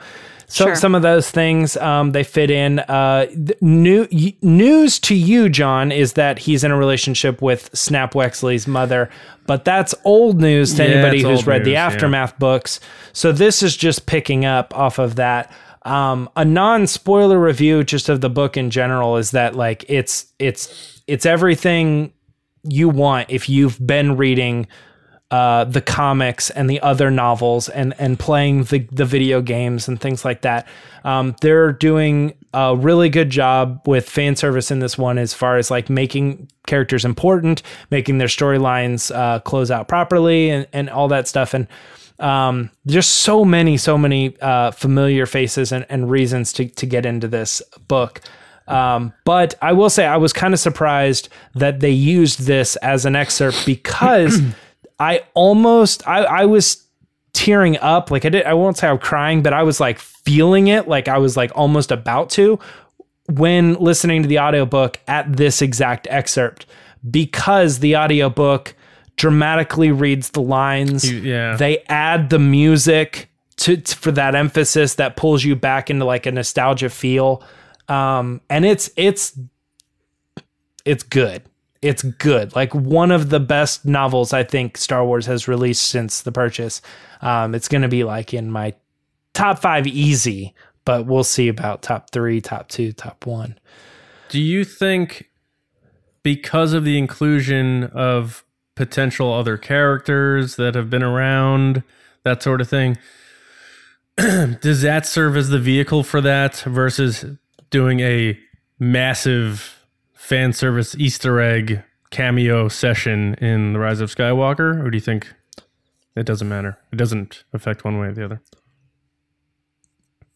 So Sure. some of those things um, they fit in. Uh, new y- news to you, John, is that he's in a relationship with Snap Wexley's mother, but that's old news to Yeah, anybody who's old read the news, yeah. aftermath books. So this is just picking up off of that. Um, a non-spoiler review just of the book in general is that like it's it's it's everything you want if you've been reading uh, the comics and the other novels and and playing the the video games and things like that. Um, they're doing a really good job with fan service in this one as far as like making characters important, making their storylines uh, close out properly, and and all that stuff. And um, just so many, so many uh, familiar faces and, and reasons to to get into this book. Um, but I will say I was kind of surprised that they used this as an excerpt because [clears throat] I almost I, I was tearing up. Like I did I won't say I'm crying but I was like feeling it like I was like almost about to when listening to the audiobook at this exact excerpt. Because the audiobook dramatically reads the lines. You- yeah. they add the music to, to- for that emphasis that pulls you back into like a nostalgia feel. Um and it's it's it's good it's good. Like one of the best novels i think star wars has released since the purchase. Um it's gonna be like in my top five easy but we'll see about top three top two top one. Do you think because of the inclusion of potential other characters that have been around, that sort of thing, [clears throat] does that serve as the vehicle for that versus doing a massive fan service Easter egg cameo session in The Rise of Skywalker? Or do you think it doesn't matter? It doesn't affect one way or the other?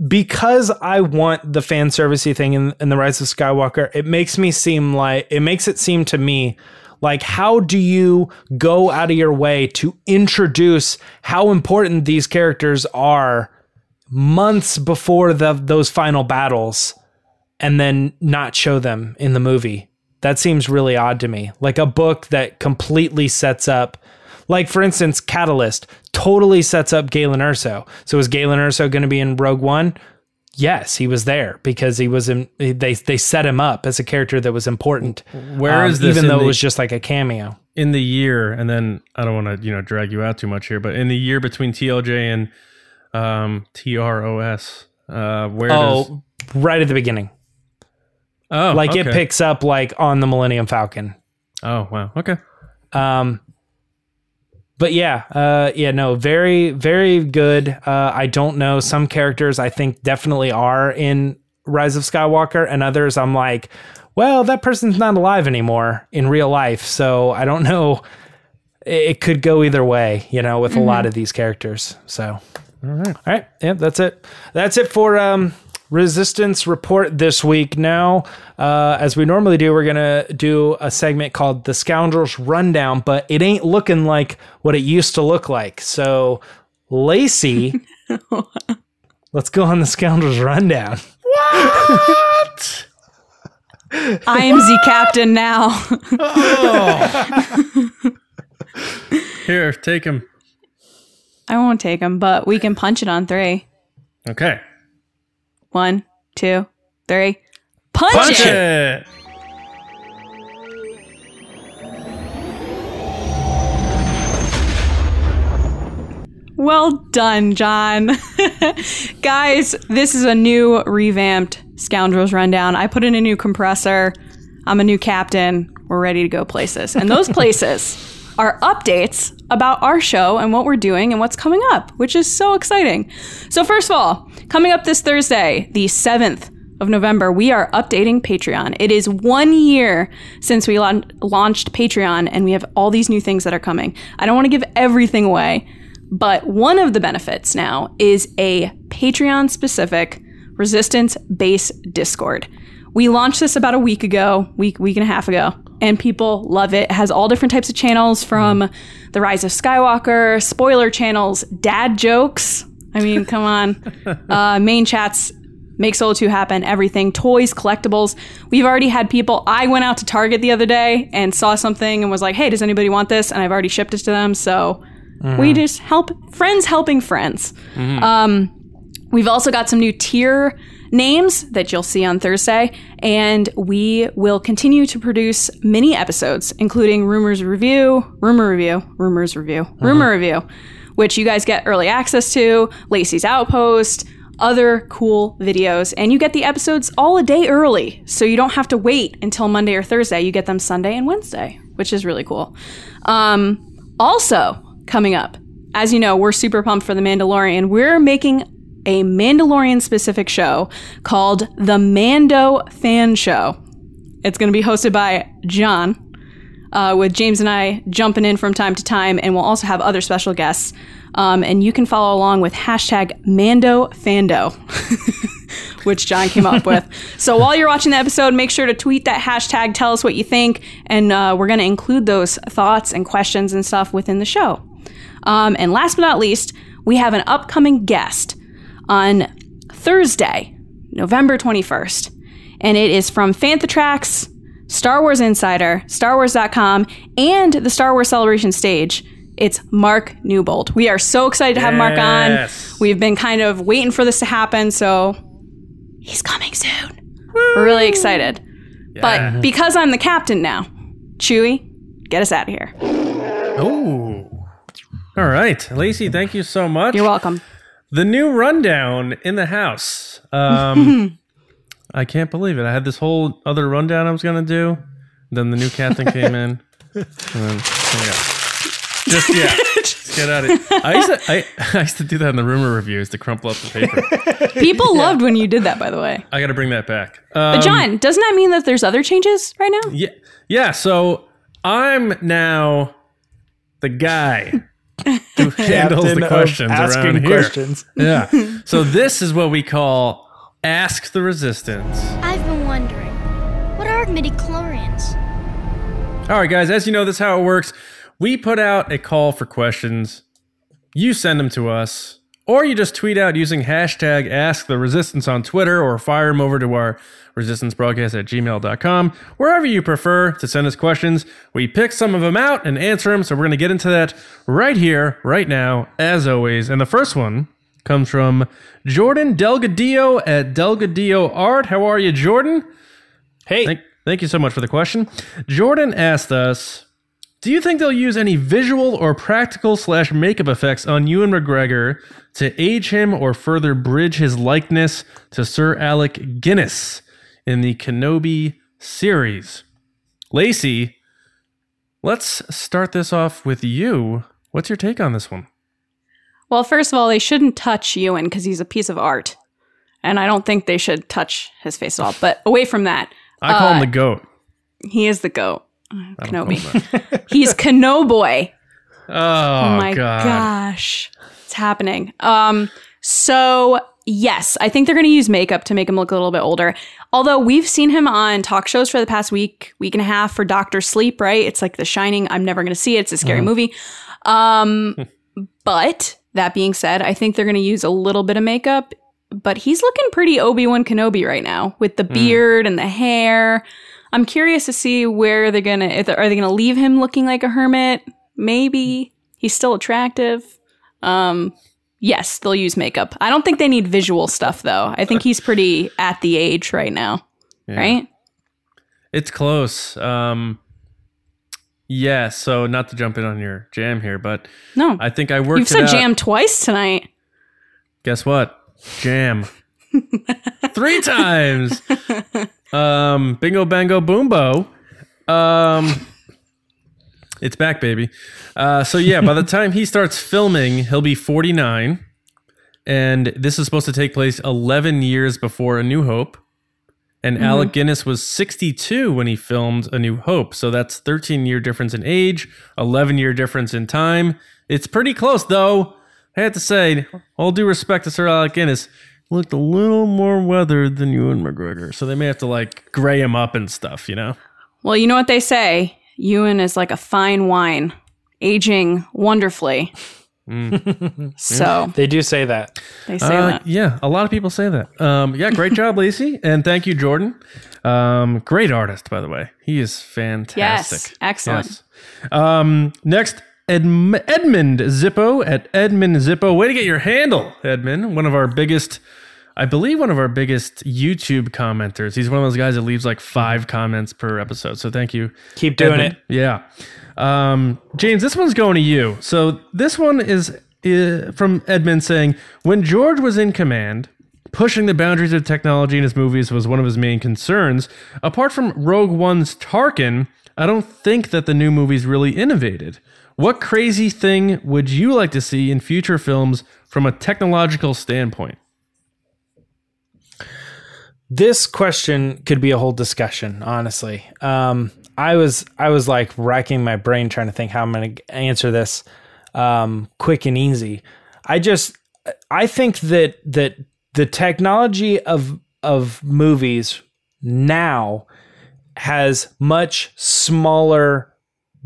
because I want the fan servicey thing in, in the Rise of Skywalker, it makes me seem like it makes it seem to me like how do you go out of your way to introduce how important these characters are months before the those final battles and then not show them in the movie? That seems really odd to me. Like a book that completely sets up like for instance, Catalyst totally sets up Galen Erso. So is Galen Erso going to be in Rogue One? Yes, he was there because he was in. They they set him up as a character that was important. Where um, is this even though the- it was just like a cameo? in the year, and then I don't want to you know drag you out too much here, but in the year between TLJ and um, TROS, uh, where does Oh, right at the beginning, oh like it picks up like on the Millennium Falcon. oh wow okay Um, but yeah, uh, yeah, no, very, very good. Uh, I don't know. Some characters I think definitely are in Rise of Skywalker, and others I'm like, well, that person's not alive anymore in real life, so I don't [laughs] know. It could go either way, you know, with a lot of these characters. So, all right, all right, yeah, that's it. That's it for um, Resistance Report this week. Now, uh, as we normally do, we're gonna do a segment called the Scoundrels Rundown, but it ain't looking like what it used to look like. So, Lacey, [laughs] let's go on the Scoundrels Rundown. What? I am the captain now. here take him I won't take him, but we can punch it on three. okay One, two, three. Punch, punch it! it Well done, John. [laughs] Guys, this is a new revamped Scoundrels Rundown. I put in a new compressor. I'm a new captain. We're ready to go places. And those [laughs] places are updates about our show and what we're doing and what's coming up, which is so exciting. So, first of all, coming up this Thursday, the 7th of November, we are updating Patreon. It is one year since we laun- launched Patreon, and we have all these new things that are coming. I don't want to give everything away, but one of the benefits now is a Patreon specific resistance base Discord. We launched this about a week ago, week week and a half ago, and people love it. It has all different types of channels from the Rise of Skywalker, spoiler channels, dad jokes. I mean, come on. [laughs] Uh, main chats, make Solo 2 happen, everything, toys, collectibles. We've already had people. I went out to Target the other day and saw something and was like, hey, does anybody want this? And I've already shipped it to them. So we just help friends helping friends. Um, we've also got some new tier names that you'll see on Thursday, and we will continue to produce mini episodes, including Rumors Review, Rumor Review, Rumors Review, Rumor Review, which you guys get early access to, Lacey's Outpost, other cool videos, and you get the episodes all a day early, so you don't have to wait until Monday or Thursday. You get them Sunday and Wednesday, which is really cool. Um, also, coming up, as you know, we're super pumped for The Mandalorian. We're making a Mandalorian specific show called The Mando Fan Show. It's going to be hosted by John, uh, with James and I jumping in from time to time, and we'll also have other special guests. Um, and you can follow along with hashtag Mando Fando, [laughs] which John came up with. [laughs] So while you're watching the episode, make sure to tweet that hashtag, tell us what you think, and uh, we're going to include those thoughts and questions and stuff within the show. Um, and last but not least, we have an upcoming guest on Thursday, November 21st. And it is from Fantha Tracks, Star Wars Insider, StarWars.com, and the Star Wars Celebration stage. It's Mark Newbold. We are so excited to have Mark on. Yes. We've been kind of waiting for this to happen, so he's coming soon. We're really excited. But because I'm the captain now, Chewie, get us out of here. oh all right lacey thank you so much You're welcome. the new rundown in the house. Um, [laughs] I can't believe it. I had this whole other rundown I was gonna do. Then the new captain came in. [laughs] And then, yeah. Just yeah, just get out of it. I used to I, [laughs] I used to do that in the rumor reviews to crumple up the paper. [laughs] People loved when you did that, by the way. I got to bring that back. But Um, John, doesn't that mean that there's other changes right now? yeah, yeah. So I'm now the guy who handles Captain the questions around here. questions. Yeah. So this is what we call ask the resistance. I've been wondering, what are midichlorians? All right, guys, as you know, this is how it works. We put out a call for questions. You send them to us, or you just tweet out using hashtag ask the resistance on Twitter or fire them over to our resistance broadcast at gmail.com. Wherever you prefer to send us questions, we pick some of them out and answer them. So we're going to get into that right here, right now, as always. And the first one comes from Jordan Delgadillo at Delgadillo Art. How are you, Jordan? Hey, Thank, thank you so much for the question. Jordan asked us, "Do you think they'll use any visual or practical slash makeup effects on Ewan McGregor to age him or further bridge his likeness to Sir Alec Guinness in the Kenobi series?" Lacey, let's start this off with you. What's your take on this one? Well, first of all, they shouldn't touch Ewan because he's a piece of art. And I don't think they should touch his face at all. But away from that, I call him Uh, the goat. he is the goat. Uh, I don't call [laughs] Kenobi. He's Kenoboy. Oh, Oh my god. gosh. It's happening. Um so yes, I think they're going to use makeup to make him look a little bit older. Although we've seen him on talk shows for the past week, week and a half for Doctor Sleep, right? It's like The Shining. I'm never going to see it. It's a scary movie. Um [laughs] but that being said, I think they're going to use a little bit of makeup, but he's looking pretty Obi-Wan Kenobi right now with the beard and the hair. I'm curious to see where they're going to are they going to leave him looking like a hermit? Maybe. He's still attractive. Um yes, they'll use makeup. I don't think they need visual stuff though. I think he's pretty at the age right now, Yeah. right? It's close. Um, yeah. So not to jump in on your jam here, but No. I think I worked. You've said jam twice tonight. Guess what? Jam. [laughs] Three times. Um, bingo, bango, boombo. Um, it's back, baby. Uh, so yeah, by the [laughs] time he starts filming, he'll be 49, and this is supposed to take place 11 years before A New Hope. And mm-hmm. Alec Guinness was 62 when he filmed A New Hope. So that's 13 year difference in age, 11 year difference in time. It's pretty close, though. I have to say, all due respect to Sir Alec Guinness, looked a little more weathered than Ewan McGregor. So they may have to like gray him up and stuff, you know? Well, you know what they say? Ewan is like a fine wine, aging wonderfully. [laughs] so they do say that. they say Uh, that. yeah, a lot of people say that. Um, yeah, great job, [laughs] Lacey. And thank you, Jordan. Um, great artist, by the way. He is fantastic. Yes, excellent. Yes. Um, next, Edm- Edmund Zippo at Edmund Zippo. Way to get your handle, Edmund. One of our biggest, I believe, one of our biggest YouTube commenters. He's one of those guys that leaves like five comments per episode. So thank you. Keep doing Edmund. it. Yeah. Um, James, this one's going to you. So this one is uh, from Edmund saying, when George was in command, pushing the boundaries of technology in his movies was one of his main concerns. Apart from Rogue One's Tarkin, I don't think that the new movies really innovated. What crazy thing would you like to see in future films from a technological standpoint? This question could be a whole discussion, honestly. Um, I was I was like racking my brain trying to think how I'm going to answer this um, quick and easy. I just I think that that the technology of of movies now has much smaller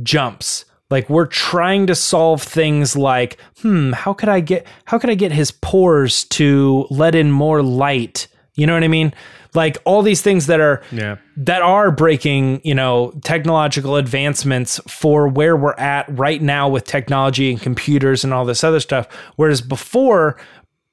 jumps. Like we're trying to solve things like, hmm, how could I get how could I get his pores to let in more light? You know what I mean? Like all these things that are Yeah. that are breaking, you know, technological advancements for where we're at right now with technology and computers and all this other stuff. Whereas before,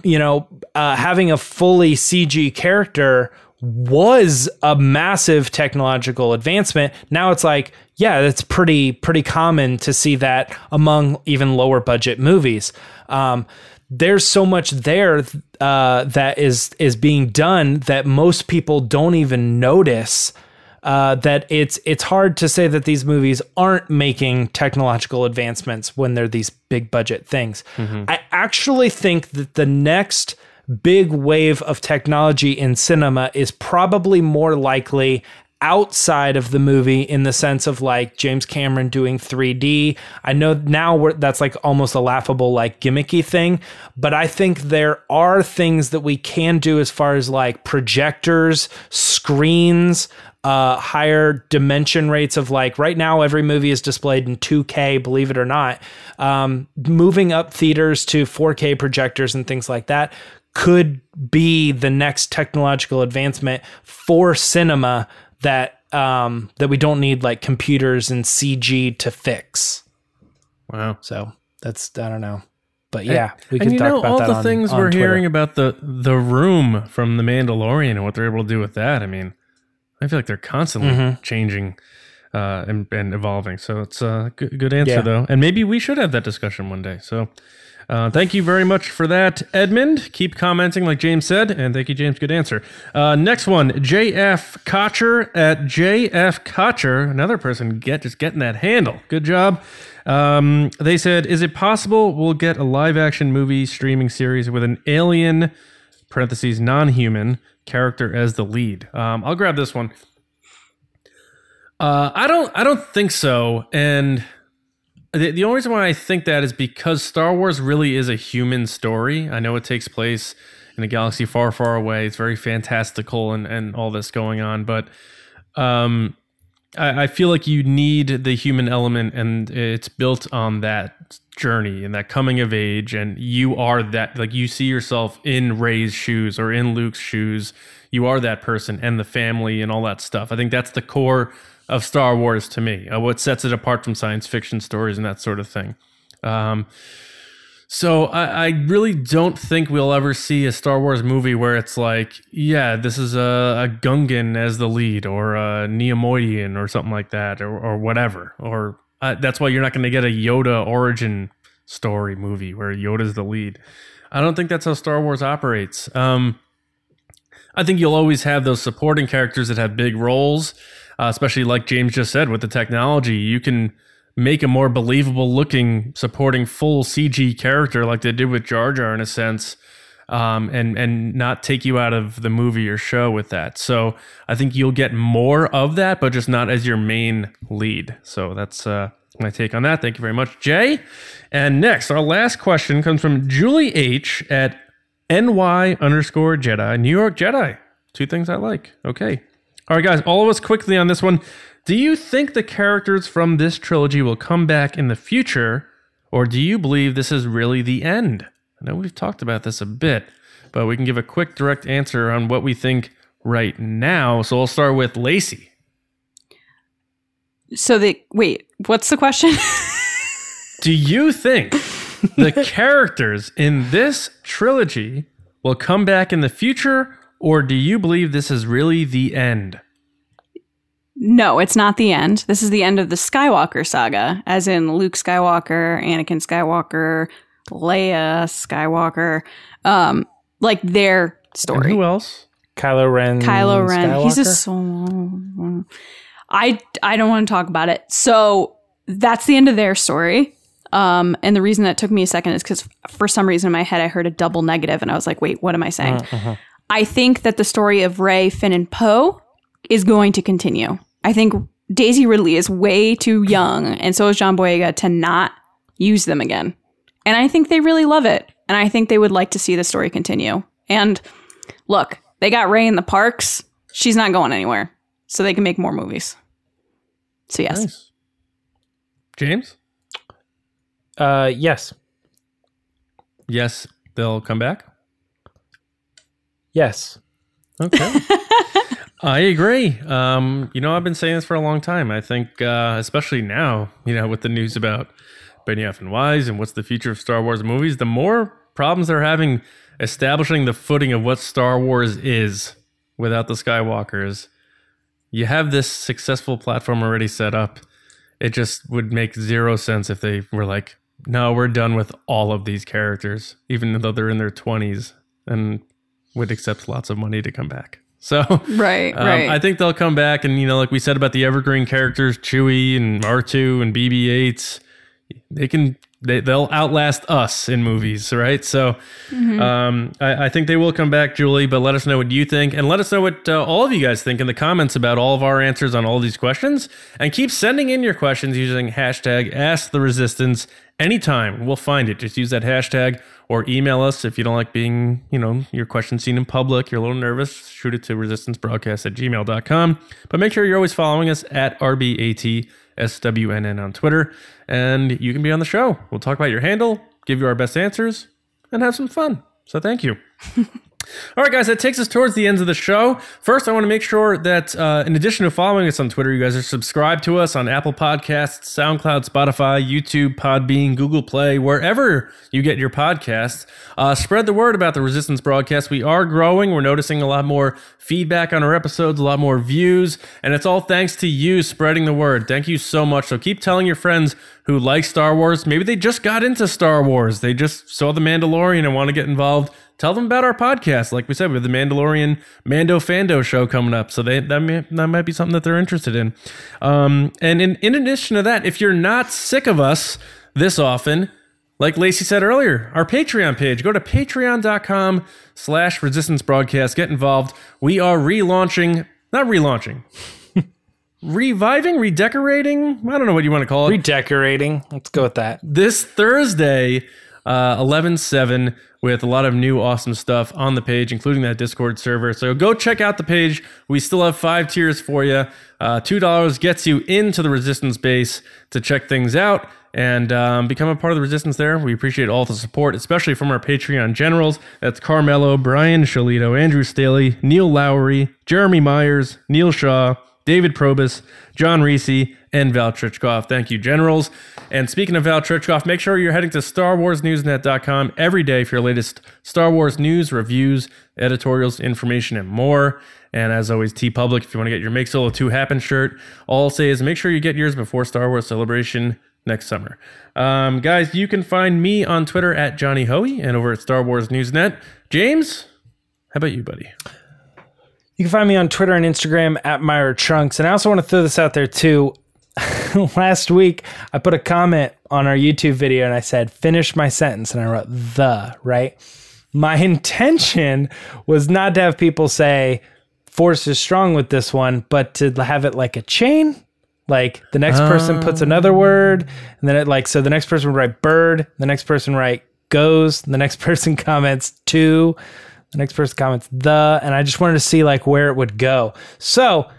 you know, uh, having a fully CG character was a massive technological advancement. Now it's like, yeah, it's pretty pretty common to see that among even lower budget movies. Um, there's so much there uh, that is is being done that most people don't even notice. Uh, that it's it's hard to say that these movies aren't making technological advancements when they're these big budget things. I actually think that the next big wave of technology in cinema is probably more likely outside of the movie in the sense of like James Cameron doing 3D. I know now that's like almost a laughable like gimmicky thing, but I think there are things that we can do as far as like projectors, screens, uh, higher dimension rates of like right now every movie is displayed in 2K, believe it or not. Um, moving up theaters to 4K projectors and things like that could be the next technological advancement for cinema that um, that we don't need like computers and CG to fix. Wow. So that's I don't know, but yeah, we and could you talk know about all that the on- things on we're Twitter. hearing about the the room from the Mandalorian and what they're able to do with that. I mean, I feel like they're constantly Mm-hmm. changing uh, and, and evolving. So it's a good, good answer Yeah. though, and maybe we should have that discussion one day. So. Uh, thank you very much for that, Edmund. Keep commenting, like James said, and thank you, James. Good answer. Uh, next one, JF Kocher at JF Kocher, another person get just getting that handle. Good job. Um, they said, "Is it possible we'll get a live-action movie streaming series with an alien (parentheses non-human) character as the lead?" Um, I'll grab this one. Uh, I don't. I don't think so, and the, the only reason why I think that is because Star Wars really is a human story. I know it takes place in a galaxy far, far away. It's very fantastical and, and all this going on, but um, I, I feel like you need the human element, and it's built on that journey and that coming of age. And you are that, like, you see yourself in Rey's shoes or in Luke's shoes. You are that person and the family and all that stuff. I think that's the core of Star Wars to me. Uh, what sets it apart from science fiction stories and that sort of thing. Um, so I, I really don't think we'll ever see a Star Wars movie where it's like, yeah, this is a, a Gungan as the lead, or a Neimoidian, or something like that, or, or whatever. Or uh, that's why you're not going to get a Yoda origin story movie where Yoda's the lead. I don't think that's how Star Wars operates. Um, I think you'll always have those supporting characters that have big roles, uh, especially like James just said with the technology. You can make a more believable looking supporting full CG character like they did with Jar Jar in a sense, um, and and not take you out of the movie or show with that. So I think you'll get more of that, but just not as your main lead. So that's uh, my take on that. Thank you very much, Jay. And next, our last question comes from Julie H at NY underscore Jedi, New York Jedi. Two things I like. Okay. All right, guys, all of us quickly on this one. Do you think the characters from this trilogy will come back in the future, or do you believe this is really the end? I know we've talked about this a bit, but we can give a quick, direct answer on what we think right now. So we'll start with Lacey. So the wait, what's the question? [laughs] Do you think the [laughs] characters in this trilogy will come back in the future, or do you believe this is really the end? no, it's not the end. This is the end of the Skywalker saga, as in Luke Skywalker, Anakin Skywalker, Leia Skywalker, um, like their And story. who else? Kylo Ren. Kylo Ren. He's a Skywalker? solo. I I don't want to talk about it. So that's the end of their story. Um, and the reason that took me a second is because for some reason in my head I heard a double negative, and I was like, wait, what am I saying? I think that the story of Rey, Finn, and Poe is going to continue. I think Daisy Ridley is way too young, and so is John Boyega to not use them again. And I think they really love it, and I think they would like to see the story continue. And look, they got Rey in the parks. She's not going anywhere, so they can make more movies. So yes, Nice. James? Uh, yes, Yes, they'll come back. Yes. Okay. [laughs] I agree. Um, you know, I've been saying this for a long time. I think, uh, especially now, you know, with the news about Benioff and Weiss and what's the future of Star Wars movies, the more problems they're having establishing the footing of what Star Wars is without the Skywalkers. You have this successful platform already set up. It just would make zero sense if they were like, no, we're done with all of these characters, even though they're in their 20s and would accept lots of money to come back. So, [laughs] right, um, right. I think they'll come back, and you know, like we said about the evergreen characters, Chewie and R two and BB-8s, they can they, they'll outlast us in movies, right? So um, I, I think they will come back, Julie, but let us know what you think. And let us know what uh, all of you guys think in the comments about all of our answers on all these questions. And keep sending in your questions using hashtag Ask the Resistance anytime. We'll find it. Just use that hashtag or email us if you don't like being, you know, your question seen in public. You're a little nervous. Shoot it to resistancebroadcast at gmail.com. But make sure you're always following us at RBAT. SWNN on Twitter, and you can be on the show. We'll talk about your handle, give you our best answers, and have some fun. So thank you. [laughs] All right, guys, that takes us towards the end of the show. First, I want to make sure that uh, in addition to following us on Twitter, you guys are subscribed to us on Apple Podcasts, SoundCloud, Spotify, YouTube, Podbean, Google Play, wherever you get your podcasts. Uh, spread the word about the Resistance broadcast. We are growing. We're noticing a lot more feedback on our episodes, a lot more views, and it's all thanks to you spreading the word. Thank you so much. So keep telling your friends who like Star Wars. Maybe they just got into Star Wars. They just saw The Mandalorian and want to get involved tell them about our podcast. Like we said, we have the Mandalorian Mando Fando show coming up, so they that may, that might be something that they're interested in. Um, and in in addition to that, if you're not sick of us this often, like Lacey said earlier, our Patreon page, go to patreon.com slash resistance broadcast. Get involved. We are relaunching, not relaunching, [laughs] reviving, redecorating. I don't know what you want to call it. Redecorating. Let's go with that. this Thursday, uh, 11 7, with a lot of new awesome stuff on the page, including that Discord server. So go check out the page. We still have five tiers for you. Uh, $2 gets you into the resistance base to check things out and um, become a part of the resistance there. We appreciate all the support, especially from our Patreon generals. That's Carmelo, Brian Shalito, Andrew Staley, Neil Lowry, Jeremy Myers, Neil Shaw, David Probus, John Reese, and Val Trichkoff. Thank you, generals. And speaking of Val Trichkoff, make sure you're heading to StarWarsNewsNet.com every day for your latest Star Wars news, reviews, editorials, information, and more. And as always, TeePublic, if you want to get your Make Solo 2 Happen shirt, all I'll say is make sure you get yours before Star Wars Celebration next summer. Um, guys, you can find me on Twitter at Johnny Hoey and over at Star Wars. James, how about you, buddy? You can find me on Twitter and Instagram at Myra Trunks. And I also want to throw this out there too. [laughs] Last week, I put a comment on our YouTube video and I said, finish my sentence. And I wrote the, right? My [laughs] intention was not to have people say, force is strong with this one, but to have it like a chain. Like the next person puts another um. word, and then it like, so the next person would write bird, the next person write goes, the next [laughs] person comments two, the next person comments the, and I just wanted to see like where it would go. So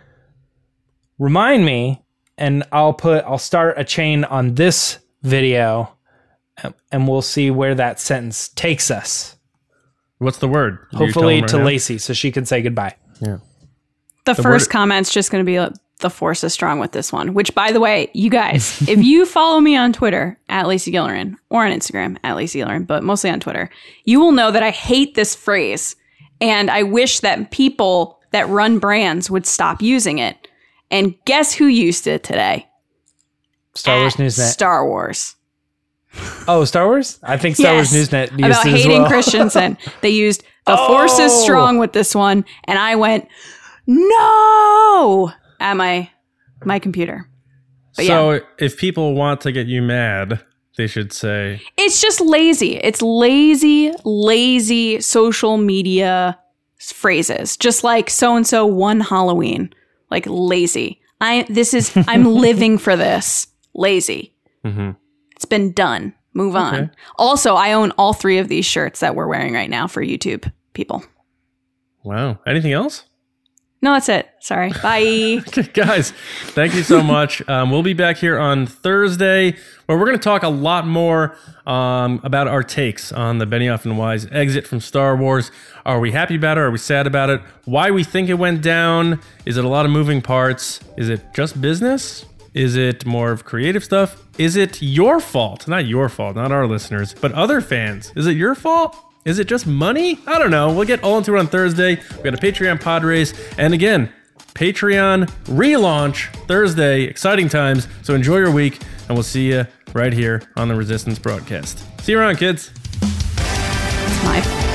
remind me, and I'll put I'll start a chain on this video, and- and we'll see where that sentence takes us. What's the word? Hopefully telling to right now? Lacey, so she can say goodbye. Yeah. The, first word- comment's just going to be like, the force is strong with this one. Which, by the way, you guys, [laughs] if you follow me on Twitter at Lacey Gillerin or on Instagram at Lacey Gillerin, but mostly on Twitter, you will know that I hate this phrase, and I wish that people that run brands would stop using it. And guess who used it today? Star Wars At Newsnet. Star Wars. oh, Star Wars? I think Star Wars Yes, Newsnet used about it hating well. [laughs] Christensen. They used the force is Oh. strong with this one, and I went no at my my computer. But so if people want to get you mad, they should say, It's just lazy. It's lazy, lazy social media phrases. Just like so and so one Halloween. Like lazy. I this is [laughs] I'm living for this. Lazy. Mhm. It's been done. Move on. Okay. Also, I own all three of these shirts that we're wearing right now for YouTube people. wow. Anything else? No, that's it. Sorry. Bye. [laughs] Guys, thank you so much. Um, we'll be back here on Thursday where we're going to talk a lot more um, about our takes on the Benioff and Weiss exit from Star Wars. Are we happy about it? Are we sad about it? Why we think it went down? Is it a lot of moving parts? Is it just business? Is it more of creative stuff? Is it your fault? Not your fault, not our listeners, but other fans. Is it your fault? Is it just money? I don't know. We'll get all into it on Thursday. We got a Patreon pod race. And again, Patreon relaunch Thursday. Exciting times. So enjoy your week, and we'll see you right here on the Resistance broadcast. See you around, kids. It's my.